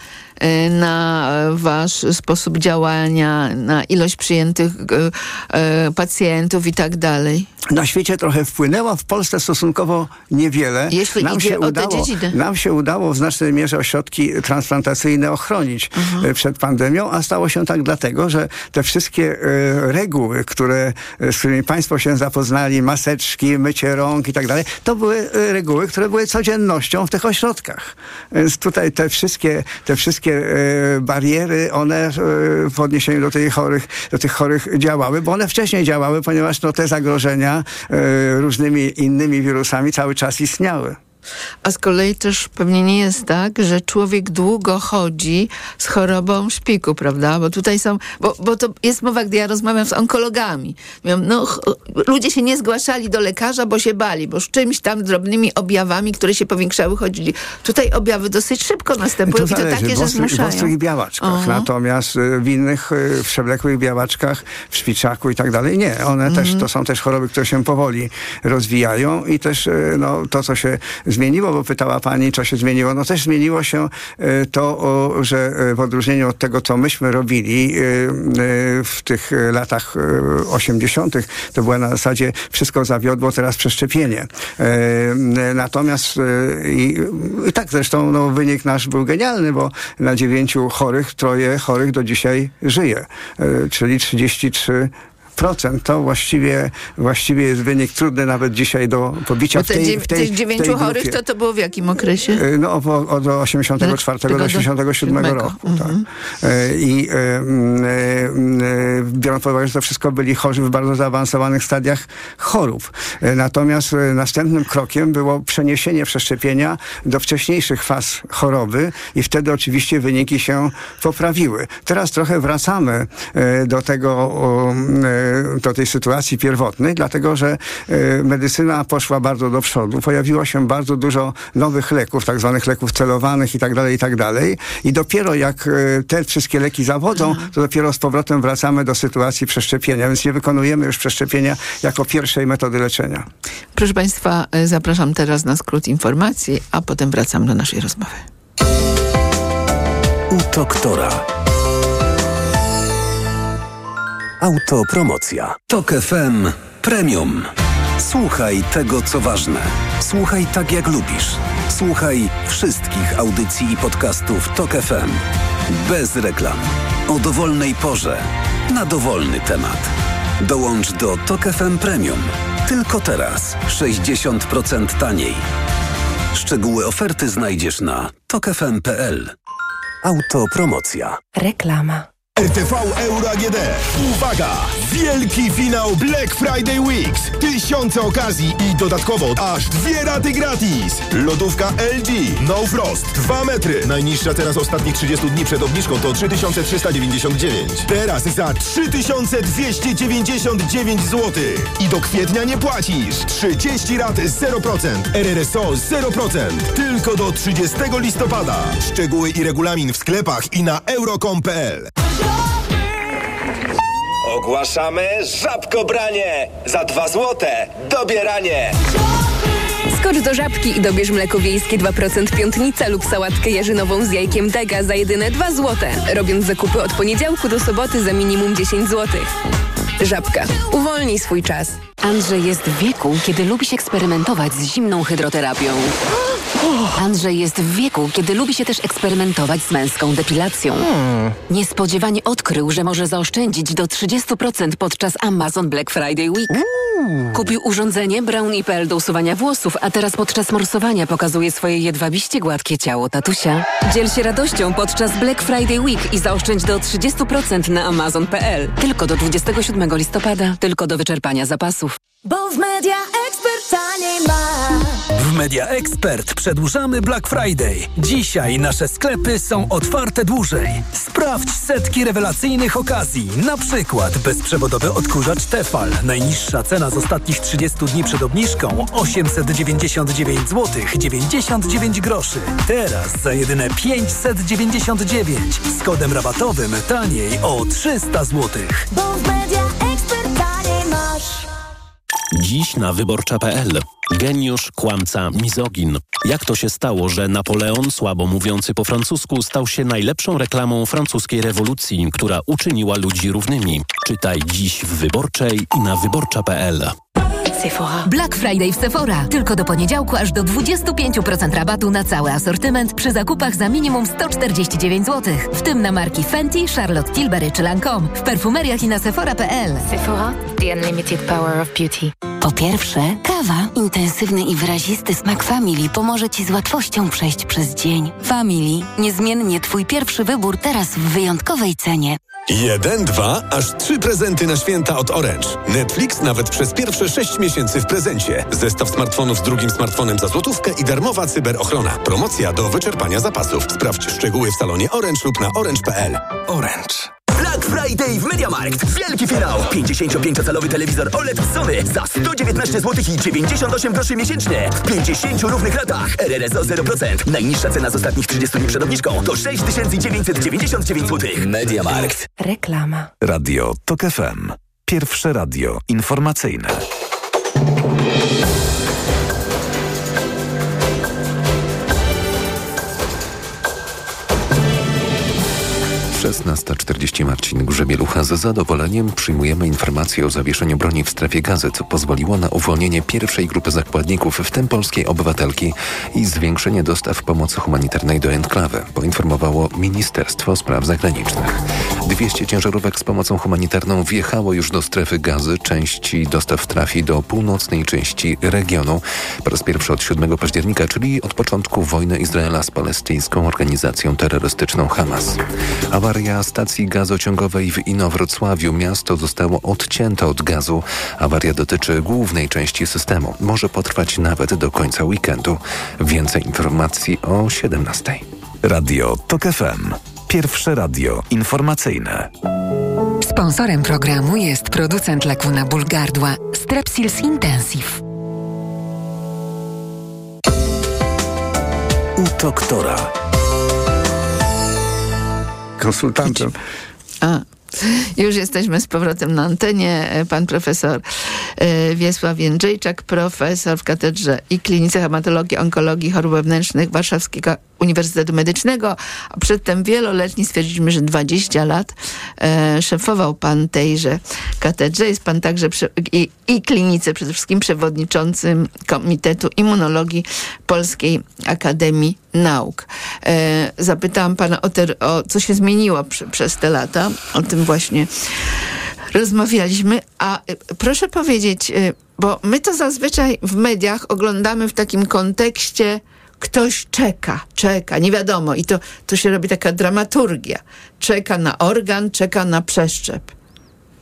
na wasz sposób działania, na ilość przyjętych e, e, pacjentów i tak dalej? Na świecie trochę wpłynęła, w Polsce stosunkowo niewiele. Jeśli nam się udało, Nam się udało w znacznej mierze ośrodki transplantacyjne ochronić uh-huh. przed pandemią, a stało się tak dlatego, że te wszystkie reguły, które, z którymi państwo się zapoznali, maseczki, mycie rąk i tak dalej, to były reguły, które były codziennością w tych ośrodkach. Więc tutaj te wszystkie, te wszystkie wszystkie e, bariery, one e, w odniesieniu do tych chorych, do tych chorych działały, bo one wcześniej działały, ponieważ no, te zagrożenia e, różnymi innymi wirusami cały czas istniały. A z kolei też pewnie nie jest tak, że człowiek długo chodzi z chorobą szpiku, prawda? Bo tutaj są, bo, bo to jest mowa, gdy ja rozmawiam z onkologami. Mówią, no, ludzie się nie zgłaszali do lekarza, bo się bali, bo z czymś tam drobnymi objawami, które się powiększały, chodzili. Tutaj objawy dosyć szybko następują to i to takie, że zmuszają. W ostrych białaczkach. Aha. Natomiast y, w innych, y, w przewlekłych białaczkach, w szpiczaku i tak dalej, nie. One też, mhm. to są też choroby, które się powoli rozwijają i też y, no, to, co się zmieniło, bo pytała pani, co się zmieniło. No też zmieniło się e, to, że e, w odróżnieniu od tego, co myśmy robili e, w tych latach 80., to była na zasadzie wszystko zawiodło, teraz przeszczepienie. Natomiast i, i tak zresztą no, wynik nasz był genialny, bo na dziewięciu chorych troje chorych do dzisiaj żyje, czyli 33 procent to właściwie, właściwie jest wynik trudny nawet dzisiaj do pobicia Bo te, w tej, w tej, tych dziewięciu chorych to, to było w jakim okresie? E, no od, od 84 do 87 roku. Tak. Mhm. E, I e, biorąc pod uwagę, że to wszystko byli chorzy w bardzo zaawansowanych stadiach chorób. Natomiast następnym krokiem było przeniesienie przeszczepienia do wcześniejszych faz choroby i wtedy oczywiście wyniki się poprawiły. Teraz trochę wracamy do tego do tej sytuacji pierwotnej, dlatego że e, medycyna poszła bardzo do przodu. Pojawiło się bardzo dużo nowych leków, tak zwanych leków celowanych i tak dalej, i tak dalej. I dopiero jak e, te wszystkie leki zawodzą, to dopiero z powrotem wracamy do sytuacji przeszczepienia, więc nie wykonujemy już przeszczepienia jako pierwszej metody leczenia. Proszę Państwa, e, zapraszam teraz na skrót informacji, a potem wracam do naszej rozmowy. U doktora. Autopromocja. Tok FM Premium. Słuchaj tego, co ważne. Słuchaj tak, jak lubisz. Słuchaj wszystkich audycji i podcastów Tok FM. Bez reklam. O dowolnej porze. Na dowolny temat. Dołącz do Tok FM Premium. Tylko teraz. 60% taniej. Szczegóły oferty znajdziesz na tokefm.pl. Autopromocja. Reklama. RTV Euro AGD. Uwaga! Wielki finał Black Friday Weeks. Tysiące okazji i dodatkowo aż dwie raty gratis. Lodówka LG No Frost 2 metry. Najniższa teraz ostatnich 30 dni przed obniżką to 3399. Teraz za 3299 zł. I do kwietnia nie płacisz. 30 rat 0%. RRSO 0%. Tylko do 30 listopada. Szczegóły i regulamin w sklepach i na euro.com.pl. Ogłaszamy żabkobranie! Za dwa złote dobieranie! Skocz do żabki i dobierz mleko wiejskie 2% piątnica lub sałatkę jarzynową z jajkiem dega za jedyne 2 złote. Robiąc zakupy od poniedziałku do soboty za minimum 10 złotych. Żabka. Uwolnij swój czas. Andrzej jest w wieku, kiedy lubi się eksperymentować z zimną hydroterapią. Andrzej jest w wieku, kiedy lubi się też eksperymentować z męską depilacją. Niespodziewanie odkrył, że może zaoszczędzić do 30% podczas Amazon Black Friday Week. Kupił urządzenie Brownie.pl do usuwania włosów, a teraz podczas morsowania pokazuje swoje jedwabiście gładkie ciało tatusia. Dziel się radością podczas Black Friday Week i zaoszczędź do 30% na Amazon.pl. Tylko do 27 listopada, tylko do wyczerpania zapasów. Bo w Media Expert taniej ma. Media Expert przedłużamy Black Friday. Dzisiaj nasze sklepy są otwarte dłużej. Sprawdź setki rewelacyjnych okazji. Na przykład bezprzewodowy odkurzacz Tefal. Najniższa cena z ostatnich 30 dni przed obniżką 899 zł 99 groszy. Teraz za jedyne 599 z kodem rabatowym taniej o 300 zł. Dziś na wyborcza.pl. Geniusz, kłamca, mizogin. Jak to się stało, że Napoleon, słabo mówiący po francusku, stał się najlepszą reklamą francuskiej rewolucji, która uczyniła ludzi równymi? Czytaj dziś w Wyborczej i na wyborcza.pl. Sephora. Black Friday w Sephora. Tylko do poniedziałku aż do 25% rabatu na cały asortyment przy zakupach za minimum 149 zł. W tym na marki Fenty, Charlotte Tilbury czy Lancome. W perfumeriach i na sephora.pl. Sephora. The unlimited power of beauty. Po pierwsze, kawa. Intensywny i wyrazisty smak Family pomoże Ci z łatwością przejść przez dzień. Family. Niezmiennie Twój pierwszy wybór teraz w wyjątkowej cenie. Jeden, dwa, aż trzy prezenty na święta od Orange. Netflix nawet przez pierwsze sześć miesięcy w prezencie. Zestaw smartfonów z drugim smartfonem za złotówkę i darmowa cyberochrona. Promocja do wyczerpania zapasów. Sprawdź szczegóły w salonie Orange lub na orange.pl. Orange. Black Friday w MediaMarkt. Wielki finał. 55-calowy telewizor OLED Sony za 119 zł i 98 groszy miesięcznie. W 50 równych latach. RRSO 0%. Najniższa cena z ostatnich 30 dni przed obniżką to 6999 zł. MediaMarkt. Reklama. Radio TOK FM. Pierwsze radio informacyjne. 16.40 Marcin Grzebielucha. Z zadowoleniem przyjmujemy informację o zawieszeniu broni w strefie gazy, co pozwoliło na uwolnienie pierwszej grupy zakładników, w tym polskiej obywatelki i zwiększenie dostaw pomocy humanitarnej do enklawy, poinformowało Ministerstwo Spraw Zagranicznych. 200 ciężarówek z pomocą humanitarną wjechało już do strefy gazy. Części dostaw trafi do północnej części regionu po raz pierwszy od 7 października, czyli od początku wojny Izraela z palestyńską organizacją terrorystyczną Hamas. Awaria stacji gazociągowej w Inowrocławiu. Miasto zostało odcięte od gazu. Awaria dotyczy głównej części systemu. Może potrwać nawet do końca weekendu. Więcej informacji o 17. Radio TOK FM. Pierwsze radio informacyjne. Sponsorem programu jest producent leku na ból gardła Strepsils Intensive. U doktora. Konsultantem. A, już jesteśmy z powrotem na antenie. Pan profesor e, Wiesław Jędrzejczak, profesor w Katedrze i Klinice Hematologii, Onkologii Chorób Wewnętrznych Warszawskiego Uniwersytetu Medycznego. A przedtem wieloletni stwierdziliśmy, że 20 lat e, szefował pan tejże katedrze. Jest pan także przy, i, i klinice przede wszystkim przewodniczącym Komitetu Immunologii Polskiej Akademii Nauk. E, zapytałam pana o, te, o co się zmieniło przy, przez te lata. O tym właśnie rozmawialiśmy. A e, proszę powiedzieć, e, bo my to zazwyczaj w mediach oglądamy w takim kontekście ktoś czeka, czeka, nie wiadomo. I to, to się robi taka dramaturgia. Czeka na organ, czeka na przeszczep.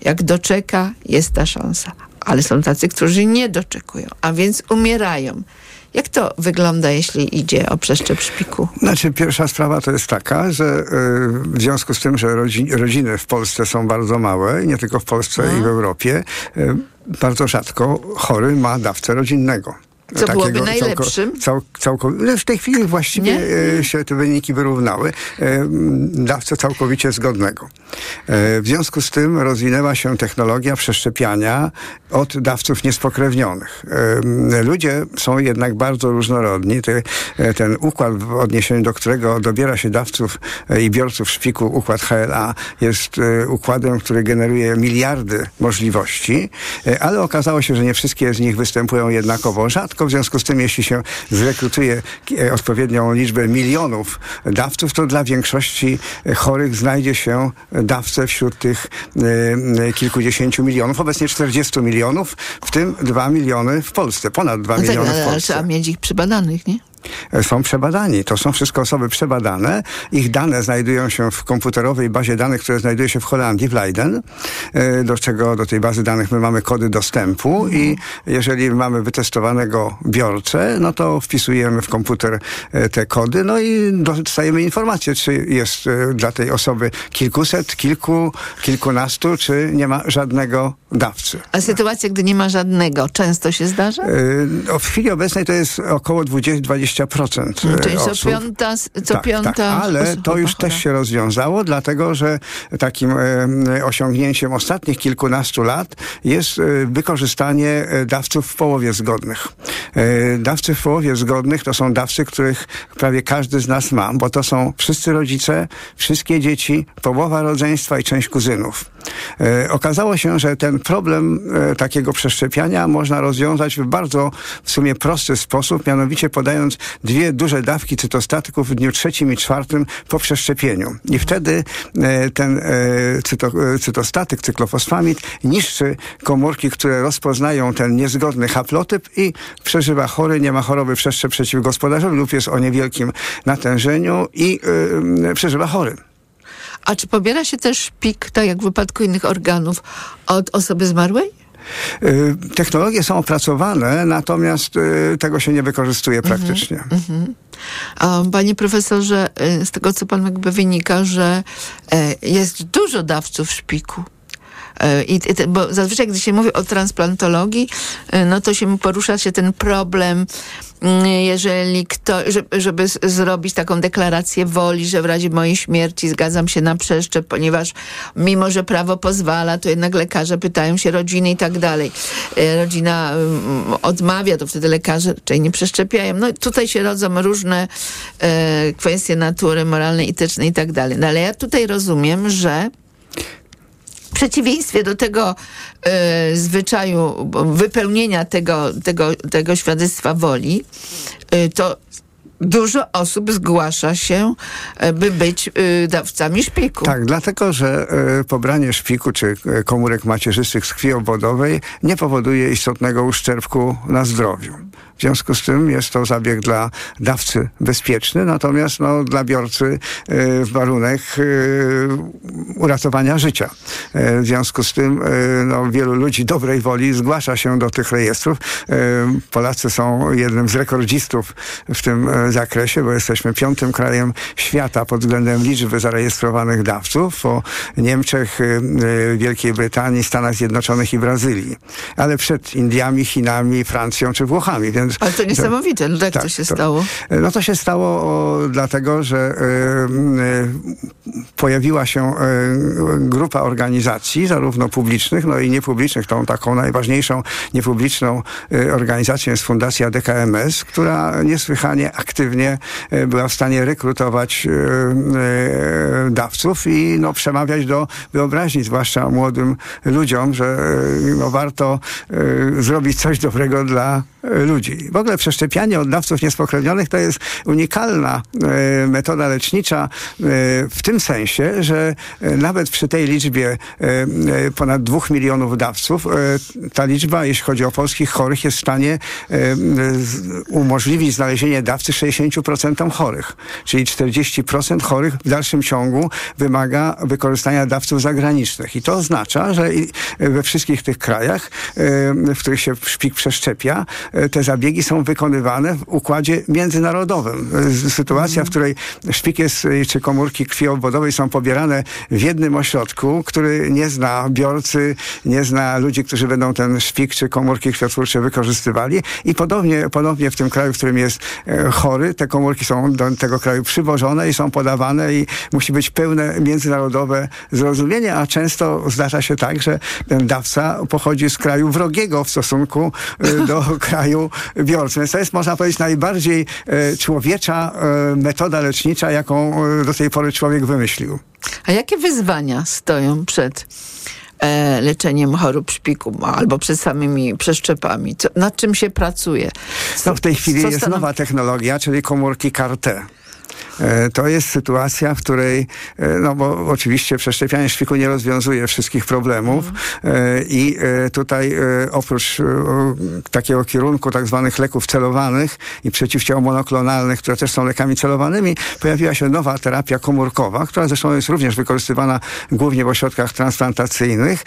Jak doczeka, jest ta szansa. Ale są tacy, którzy nie doczekują, a więc umierają. Jak to wygląda, jeśli idzie o przeszczep szpiku? Znaczy, pierwsza sprawa to jest taka, że y, w związku z tym, że rodziny w Polsce są bardzo małe, nie tylko w Polsce no. i w Europie, y, bardzo rzadko chory ma dawcę rodzinnego. Co takiego, byłoby najlepszym? Cał, cał, no w tej chwili właściwie Nie? się te wyniki wyrównały. Dawcę całkowicie zgodnego. W związku z tym rozwinęła się technologia przeszczepiania od dawców niespokrewnionych. Ludzie są jednak bardzo różnorodni. Ten układ, w odniesieniu do którego dobiera się dawców i biorców szpiku, układ HLA, jest układem, który generuje miliardy możliwości, ale okazało się, że nie wszystkie z nich występują jednakowo rzadko. W związku z tym, jeśli się zrekrutuje odpowiednią liczbę milionów dawców, to dla większości chorych znajdzie się dawce wśród tych kilkudziesięciu milionów. Obecnie 40 milionów, w tym 2 miliony w Polsce, ponad 2 no tak, miliony ale, w Polsce. Trzeba mieć ich przebadanych, nie? Są przebadani. To są wszystko osoby przebadane. Ich dane znajdują się w komputerowej bazie danych, która znajduje się w Holandii, w Leiden, e, do czego do tej bazy danych my mamy kody dostępu i jeżeli mamy wytestowanego biorcę, no to wpisujemy w komputer e, te kody, no i dostajemy informację, czy jest e, dla tej osoby kilkuset, kilku, kilkunastu, czy nie ma żadnego dawcy. A sytuacja, gdy nie ma żadnego, często się zdarza? W chwili obecnej to jest około 20-20 20%. Czyli osób. co piąta, co tak, piąta tak, ale to już też się rozwiązało, dlatego że takim e, osiągnięciem ostatnich kilkunastu lat jest e, wykorzystanie e, dawców w połowie zgodnych. E, dawcy w połowie zgodnych to są dawcy, których prawie każdy z nas ma, bo to są wszyscy rodzice, wszystkie dzieci, połowa rodzeństwa i część kuzynów. E, okazało się, że ten problem e, takiego przeszczepiania można rozwiązać w bardzo w sumie prosty sposób, mianowicie podając dwie duże dawki cytostatyków w dniu trzecim i czwartym po przeszczepieniu. I wtedy e, ten cyto, cytostatyk, cyklofosfamid niszczy komórki, które rozpoznają ten niezgodny haplotyp i przeżywa chory, nie ma choroby przeszczep przeciwgospodarzowy lub jest o niewielkim natężeniu i przeżywa chory. A czy pobiera się też pik, tak jak w wypadku innych organów, od osoby zmarłej? Y, technologie są opracowane, natomiast y, tego się nie wykorzystuje mhm, praktycznie. A, panie profesorze, y, z tego co pan jakby wynika, że jest dużo dawców szpiku. I, bo zazwyczaj, gdy się mówi o transplantologii, no to się porusza się ten problem Mm, jeżeli kto, żeby zrobić taką deklarację woli, że w razie mojej śmierci zgadzam się na przeszczep, ponieważ mimo, że prawo pozwala, to jednak lekarze pytają się rodziny i tak dalej. E, rodzina mm, odmawia, to wtedy lekarze raczej nie przeszczepiają. No tutaj się rodzą różne e, kwestie natury moralnej, etycznej i tak dalej. No ale ja tutaj rozumiem, że w przeciwieństwie do tego e, zwyczaju wypełnienia tego, tego, tego świadectwa woli, e, to dużo osób zgłasza się, e, by być e, dawcami szpiku. Tak, dlatego, że e, pobranie szpiku czy komórek macierzystych z krwi obwodowej nie powoduje istotnego uszczerbku na zdrowiu. W związku z tym jest to zabieg dla dawcy bezpieczny, natomiast no, dla biorcy y, warunek y, uratowania życia. Y, w związku z tym no, wielu ludzi dobrej woli zgłasza się do tych rejestrów. Polacy są jednym z rekordzistów w tym zakresie, bo jesteśmy piątym krajem świata pod względem liczby zarejestrowanych dawców po Niemczech, Wielkiej Brytanii, Stanach Zjednoczonych i Brazylii. Ale przed Indiami, Chinami, Francją czy Włochami. Więc ale to niesamowite. No jak tak, to się to, stało? No to się stało o, dlatego, że y, y, pojawiła się y, grupa organizacji, zarówno publicznych, no i niepublicznych. Tą taką najważniejszą niepubliczną organizacją jest Fundacja DKMS, która niesłychanie aktywnie była w stanie rekrutować dawców i no, przemawiać do wyobraźni, zwłaszcza młodym ludziom, że no, warto zrobić coś dobrego dla ludzi. W ogóle przeszczepianie oddawców niespokrewnionych to jest unikalna e, metoda lecznicza e, w tym sensie, że e, nawet przy tej liczbie ponad dwóch milionów dawców, ta liczba, jeśli chodzi o polskich chorych, jest w stanie umożliwić znalezienie dawcy 60% chorych. Czyli 40% chorych w dalszym ciągu wymaga wykorzystania dawców zagranicznych. I to oznacza, że we wszystkich tych krajach, w których się szpik przeszczepia, te zabiegi są wykonywane w układzie międzynarodowym. Sytuacja, w której szpik jest, czy komórki krwi obwodowej są pobierane w jednym ośrodku, który nie zna biorcy, nie zna ludzi, którzy będą ten szpik czy komórki krwiotwórcze wykorzystywali i podobnie, podobnie w tym kraju, w którym jest e, chory, te komórki są do tego kraju przywożone i są podawane i musi być pełne międzynarodowe zrozumienie, a często zdarza się tak, że ten dawca pochodzi z kraju wrogiego w stosunku e, do kraju biorcy. Więc to jest, można powiedzieć, najbardziej e, człowiecza metoda lecznicza, jaką do tej pory człowiek wymyślił. A jakie wyzwania stoją przed leczeniem chorób szpiku albo przed samymi przeszczepami? Co, nad czym się pracuje? Co, no w tej chwili jest nowa technologia, czyli komórki CAR-T. E, to jest sytuacja, w której, e, no bo oczywiście przeszczepianie szpiku nie rozwiązuje wszystkich problemów mm. i tutaj oprócz takiego kierunku tak zwanych leków celowanych i przeciwciał monoklonalnych, które też są lekami celowanymi, pojawiła się nowa terapia komórkowa, która zresztą jest również wykorzystywana głównie w ośrodkach transplantacyjnych,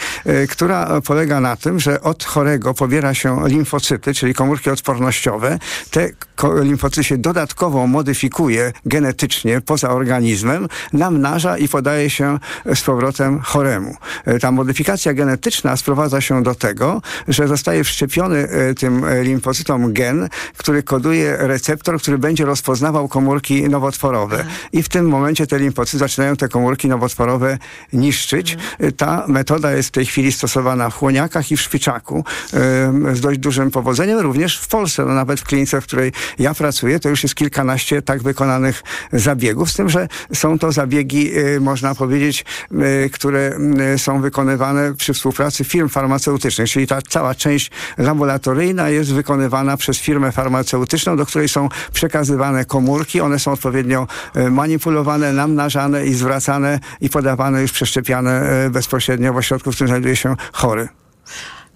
która polega na tym, że od chorego pobiera się limfocyty, czyli komórki odpornościowe. Te limfocyty się dodatkowo modyfikuje genetycznie poza organizmem, namnaża i podaje się z powrotem choremu. E, ta modyfikacja genetyczna sprowadza się do tego, że zostaje wszczepiony e, tym e, limfocytom gen, który koduje receptor, który będzie rozpoznawał komórki nowotworowe. I w tym momencie te limfocyty zaczynają te komórki nowotworowe niszczyć. Ta metoda jest w tej chwili stosowana w chłoniakach i w szpiczaku z dość dużym powodzeniem, również w Polsce. No nawet w klinice, w której ja pracuję, to już jest kilkanaście tak wykonanych zabiegów, z tym, że są to zabiegi, y, można powiedzieć, y, które y, są wykonywane przy współpracy firm farmaceutycznych, czyli ta cała część laboratoryjna jest wykonywana przez firmę farmaceutyczną, do której są przekazywane komórki, one są odpowiednio manipulowane, namnażane i zwracane i podawane już przeszczepiane bezpośrednio w ośrodku, w którym znajduje się chory.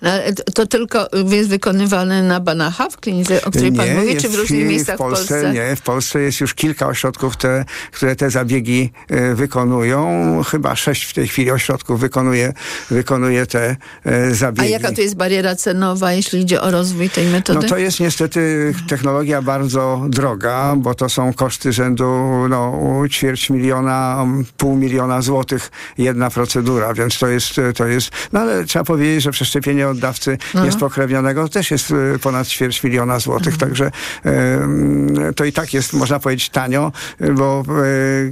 No, to tylko jest wykonywane na Banacha w klinice, o której nie, pan mówi, czy w różnych miejscach w Polsce, w Polsce? Nie, w Polsce jest już kilka ośrodków, te, które te zabiegi y, wykonują. Chyba sześć w tej chwili ośrodków wykonuje, wykonuje te y, zabiegi. A jaka tu jest bariera cenowa, jeśli idzie o rozwój tej metody? No to jest niestety technologia bardzo droga, bo to są koszty rzędu no, ćwierć miliona, pół miliona złotych jedna procedura, więc to jest, to jest, no ale trzeba powiedzieć, że przeszczepienie oddawcy mhm. niespokrewnionego też jest y, ponad ćwierć miliona złotych, mhm. także y, to i tak jest, można powiedzieć, tanio, bo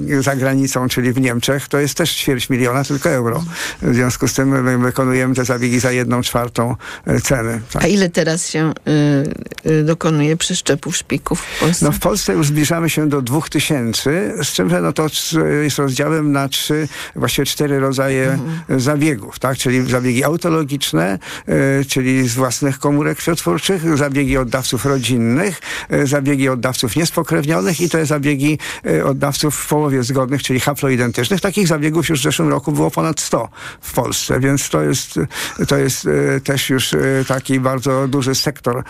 y, za granicą, czyli w Niemczech, to jest też ćwierć miliona, tylko euro. W związku z tym my wykonujemy te zabiegi za jedną czwartą ceny. Tak. A ile teraz się dokonuje przeszczepów szpików w Polsce? No w Polsce już zbliżamy się do dwóch tysięcy, z czym, że no to jest rozdziałem na trzy, właściwie cztery rodzaje mhm. zabiegów, tak? Czyli zabiegi autologiczne, czyli z własnych komórek krwiotwórczych, zabiegi oddawców rodzinnych, e, zabiegi oddawców niespokrewnionych i te zabiegi e, oddawców w połowie zgodnych, czyli haploidentycznych. Takich zabiegów już w zeszłym roku było ponad 100 w Polsce, więc to jest, to jest też już taki bardzo duży sektor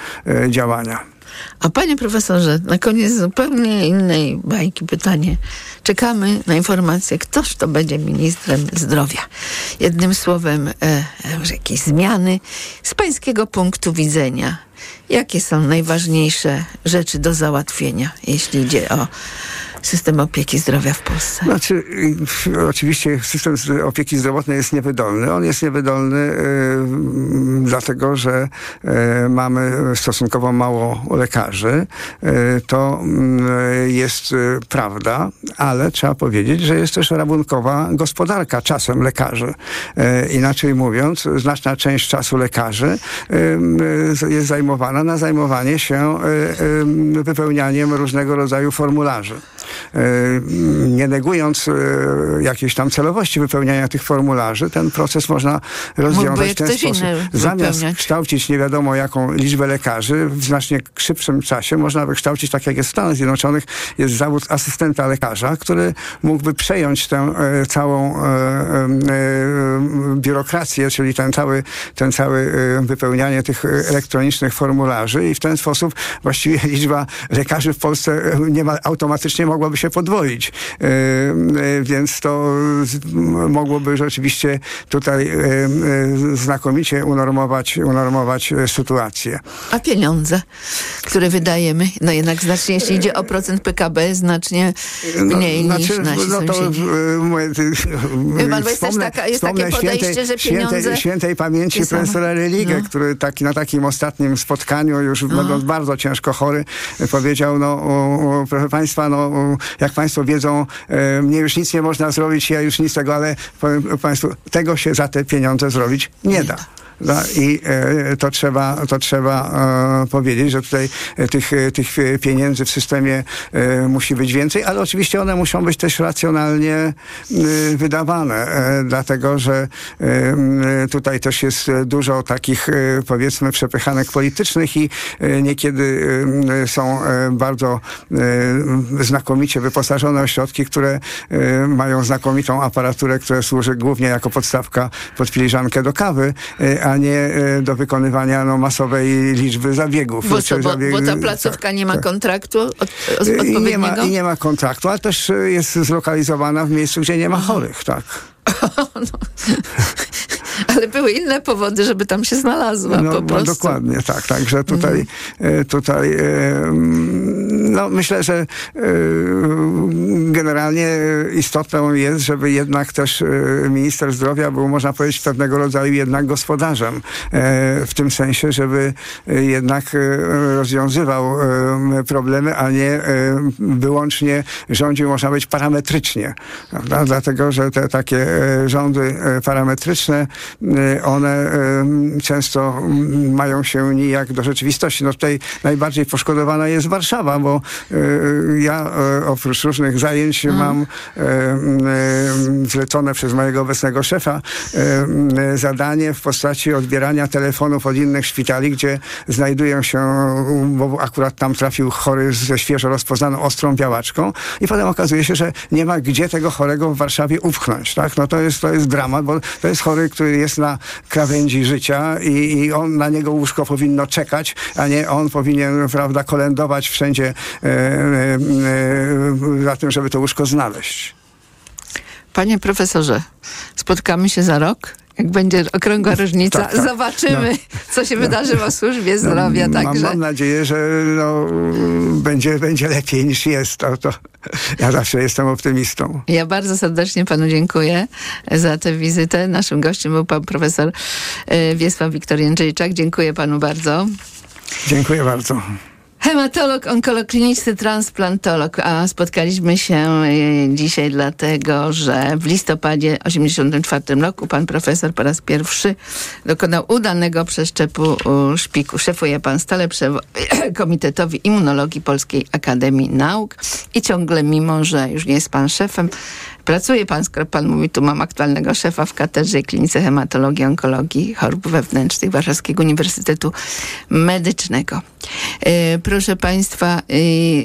działania. A panie profesorze, na koniec zupełnie innej bajki pytanie. Czekamy na informację, ktoż to będzie ministrem zdrowia. Jednym słowem, e, e, jakieś zmiany z pańskiego punktu widzenia. Jakie są najważniejsze rzeczy do załatwienia, jeśli idzie o system opieki zdrowia w Polsce? Znaczy, oczywiście system opieki zdrowotnej jest niewydolny. On jest niewydolny y, dlatego, że y, mamy stosunkowo mało lekarzy. Y, to y, jest y, prawda, ale trzeba powiedzieć, że jest też rabunkowa gospodarka czasem lekarzy. Inaczej mówiąc, znaczna część czasu lekarzy jest zajmowana na zajmowanie się wypełnianiem różnego rodzaju formularzy. E, nie negując e, jakiejś tam celowości wypełniania tych formularzy, ten proces można rozwiązać w ten sposób. Zamiast kształcić nie wiadomo jaką liczbę lekarzy, w znacznie szybszym czasie można wykształcić, tak jak jest w Stanach Zjednoczonych, jest zawód asystenta lekarza, który mógłby przejąć tę e, całą biurokrację, czyli ten cały, ten cały wypełnianie tych elektronicznych formularzy i w ten sposób właściwie liczba lekarzy w Polsce nie ma, automatycznie mogłaby się podwoić. Więc to mogłoby rzeczywiście tutaj znakomicie unormować, unormować sytuację. A pieniądze, które wydajemy, no jednak znacznie, jeśli idzie o procent PKB, znacznie no, mniej no, niż znaczy, nasi no to, sąsiedzi. Pan, jest, taka, jest takie podejście, świętej, że pieniądze... Świętej, świętej pamięci profesora Religę, no. który taki, na takim ostatnim spotkaniu, już no. będąc bardzo ciężko chory, powiedział, no proszę państwa, no jak państwo wiedzą, e, mnie już nic nie można zrobić, ja już nic tego, ale powiem państwu, tego się za te pieniądze zrobić nie, nie da. No I e, to trzeba, to trzeba e, powiedzieć, że tutaj e, tych, tych pieniędzy w systemie musi być więcej, ale oczywiście one muszą być też racjonalnie wydawane, dlatego że tutaj też jest dużo takich powiedzmy przepychanek politycznych i niekiedy są bardzo znakomicie wyposażone ośrodki, które mają znakomitą aparaturę, która służy głównie jako podstawka pod filiżankę do kawy, a nie e, do wykonywania no, masowej liczby zabiegów. Bo, co, bo, bo ta placówka tak, nie ma tak. kontraktu od, od, I nie ma, I nie ma kontraktu, ale też jest zlokalizowana w miejscu, gdzie nie ma chorych, tak. no. ale były inne powody, żeby tam się znalazła no, po no, prostu. No dokładnie, tak. Także tutaj, mm. tutaj no, myślę, że e, generalnie istotą jest, żeby jednak też minister zdrowia był, można powiedzieć, pewnego rodzaju jednak gospodarzem. W tym sensie, żeby jednak rozwiązywał problemy, a nie wyłącznie rządził, można powiedzieć, parametrycznie. Prawda? Dlatego, że te takie rządy parametryczne Y, one y, często mają się nijak do rzeczywistości. No tutaj najbardziej poszkodowana jest Warszawa, bo y, ja oprócz różnych zajęć mm. mam zlecone przez mojego obecnego szefa zadanie w postaci odbierania telefonów od innych szpitali, gdzie znajdują się, bo akurat tam trafił chory ze świeżo rozpoznaną ostrą białaczką i potem okazuje się, że nie ma gdzie tego chorego w Warszawie upchnąć. Tak? No to jest, to jest dramat, bo to jest chory, który jest na krawędzi życia i, i on na niego łóżko powinno czekać, a nie on powinien, prawda, kolędować wszędzie za tym, żeby to łóżko znaleźć. Panie profesorze, spotkamy się za rok? jak będzie okrągła różnica, tak, tak. zobaczymy, no. co się no. wydarzy w służbie zdrowia. No, także... mam, nadzieję, że no, będzie, będzie lepiej niż jest. To, to ja zawsze jestem optymistą. Ja bardzo serdecznie panu dziękuję za tę wizytę. Naszym gościem był pan profesor e, Wiesław Wiktor-Jędrzejczak. Dziękuję panu bardzo. Dziękuję bardzo. Hematolog, onkolog kliniczny, transplantolog, a spotkaliśmy się e, dzisiaj dlatego, że w listopadzie 1984 roku pan profesor po raz pierwszy dokonał udanego przeszczepu szpiku. Szefuje pan stale Komitetowi Immunologii Polskiej Akademii Nauk i ciągle, mimo że już nie jest pan szefem, Pracuje pan, skoro pan mówi, tu mam aktualnego szefa w katedrze i klinice hematologii, onkologii, chorób wewnętrznych Warszawskiego Uniwersytetu Medycznego. E, proszę państwa,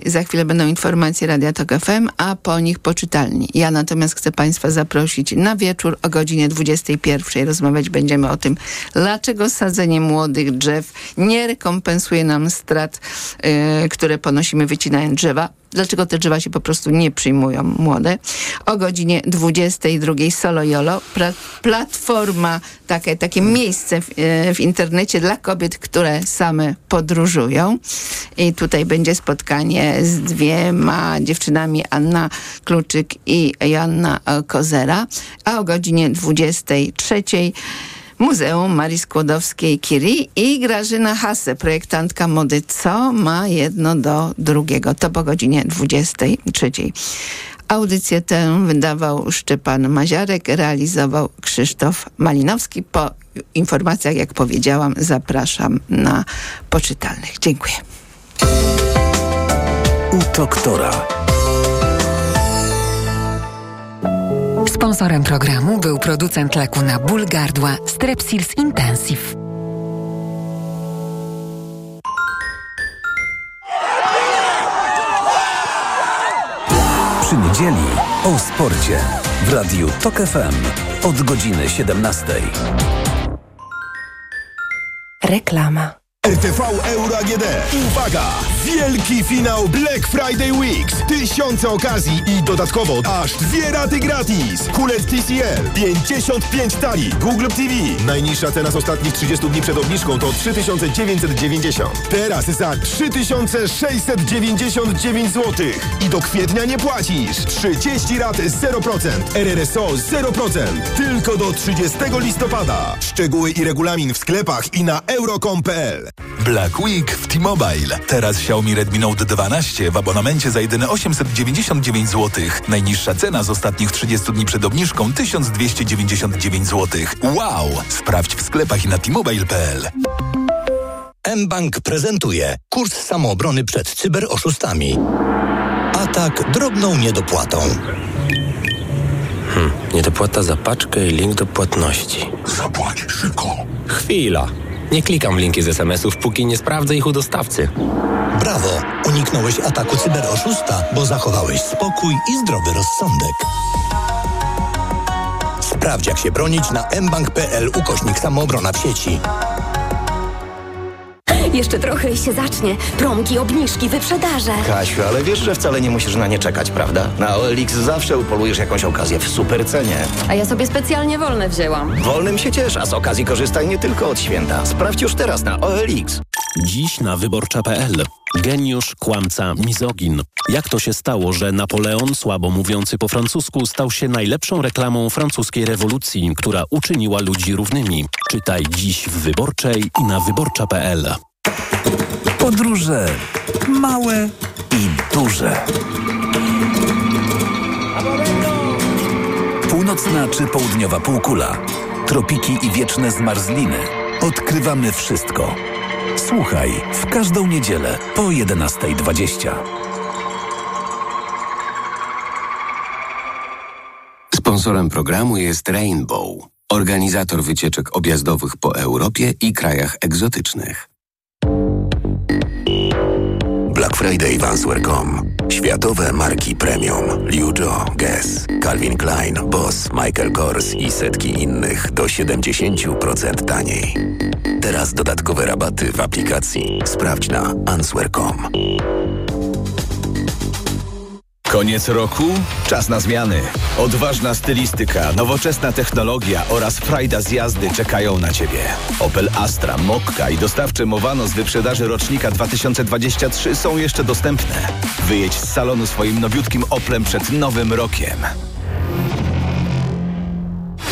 e, za chwilę będą informacje Radia Tok FM, a po nich poczytalni. Ja natomiast chcę państwa zaprosić na wieczór o godzinie 21. Rozmawiać będziemy o tym, dlaczego sadzenie młodych drzew nie rekompensuje nam strat, e, które ponosimy wycinając drzewa dlaczego te drzewa się po prostu nie przyjmują młode. O godzinie 22 Solo Jolo, platforma, takie, takie miejsce w, e, w internecie dla kobiet, które same podróżują. I tutaj będzie spotkanie z dwiema dziewczynami, Anna Kluczyk i Joanna Kozera. A o godzinie 23 Muzeum Marii Skłodowskiej-Curie i Grażyna Hase, projektantka mody, co ma jedno do drugiego. To po godzinie 23. Audycję tę wydawał Szczepan Maziarek, realizował Krzysztof Malinowski. Po informacjach, jak powiedziałam, zapraszam na poczytalnych. Dziękuję. U doktora. Sponsorem programu był producent leku na ból gardła Strepsils Intensive. Przy niedzieli o sporcie w Radiu TOK FM od godziny 17. Reklama. RTV Euro AGD. Uwaga! Wielki finał Black Friday Weeks. Tysiące okazji i dodatkowo aż dwie raty gratis. Hulet TCL 55 tali. Google TV. Najniższa cena z ostatnich 30 dni przed obniżką to 3990. Teraz za 3699 zł. I do kwietnia nie płacisz. 30 rat 0%. RRSO 0%. Tylko do 30 listopada. Szczegóły i regulamin w sklepach i na euro.com.pl. Black Week w T-Mobile. Teraz Xiaomi Redmi Note 12 w abonamencie za jedyne 899 zł. Najniższa cena z ostatnich 30 dni przed obniżką 1299 zł. Wow! Sprawdź w sklepach i na t-mobile.pl. mBank prezentuje kurs samoobrony przed cyberoszustami. Atak drobną niedopłatą. Hmm, niedopłata za paczkę i link do płatności. Zapłać szybko. Chwila. Nie klikam w linki z SMS-ów, póki nie sprawdzę ich u dostawcy. Brawo! Uniknąłeś ataku cyberoszusta, bo zachowałeś spokój i zdrowy rozsądek. Sprawdź, jak się bronić na mbank.pl ukośnik samoobrona w sieci. Jeszcze trochę i się zacznie. Promki, obniżki, wyprzedaże. Kasiu, ale wiesz, że wcale nie musisz na nie czekać, prawda? Na OLX zawsze upolujesz jakąś okazję w super cenie. A ja sobie specjalnie wolne wzięłam. Wolnym się ciesz, a z okazji korzystaj nie tylko od święta. Sprawdź już teraz na OLX. Dziś na wyborcza.pl. Geniusz, kłamca, mizogin. Jak to się stało, że Napoleon, słabo mówiący po francusku, stał się najlepszą reklamą francuskiej rewolucji, która uczyniła ludzi równymi? Czytaj dziś w Wyborczej i na wyborcza.pl. Podróże małe i duże. Północna czy południowa półkula, tropiki i wieczne zmarzliny. Odkrywamy wszystko. Słuchaj w każdą niedzielę po 11.20. Sponsorem programu jest Rainbow, organizator wycieczek objazdowych po Europie i krajach egzotycznych. Black Friday w Answer.com. Światowe marki premium. Liu Jo, Guess, Calvin Klein, Boss, Michael Kors i setki innych do 70% taniej. Teraz dodatkowe rabaty w aplikacji. Sprawdź na answer.com. Koniec roku? Czas na zmiany. Odważna stylistyka, nowoczesna technologia oraz frajda z jazdy czekają na Ciebie. Opel Astra, Mokka i dostawcze Mowano z wyprzedaży rocznika 2023 są jeszcze dostępne. Wyjedź z salonu swoim nowiutkim Oplem przed nowym rokiem.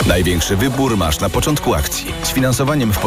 Największy wybór masz na początku akcji. Z finansowaniem w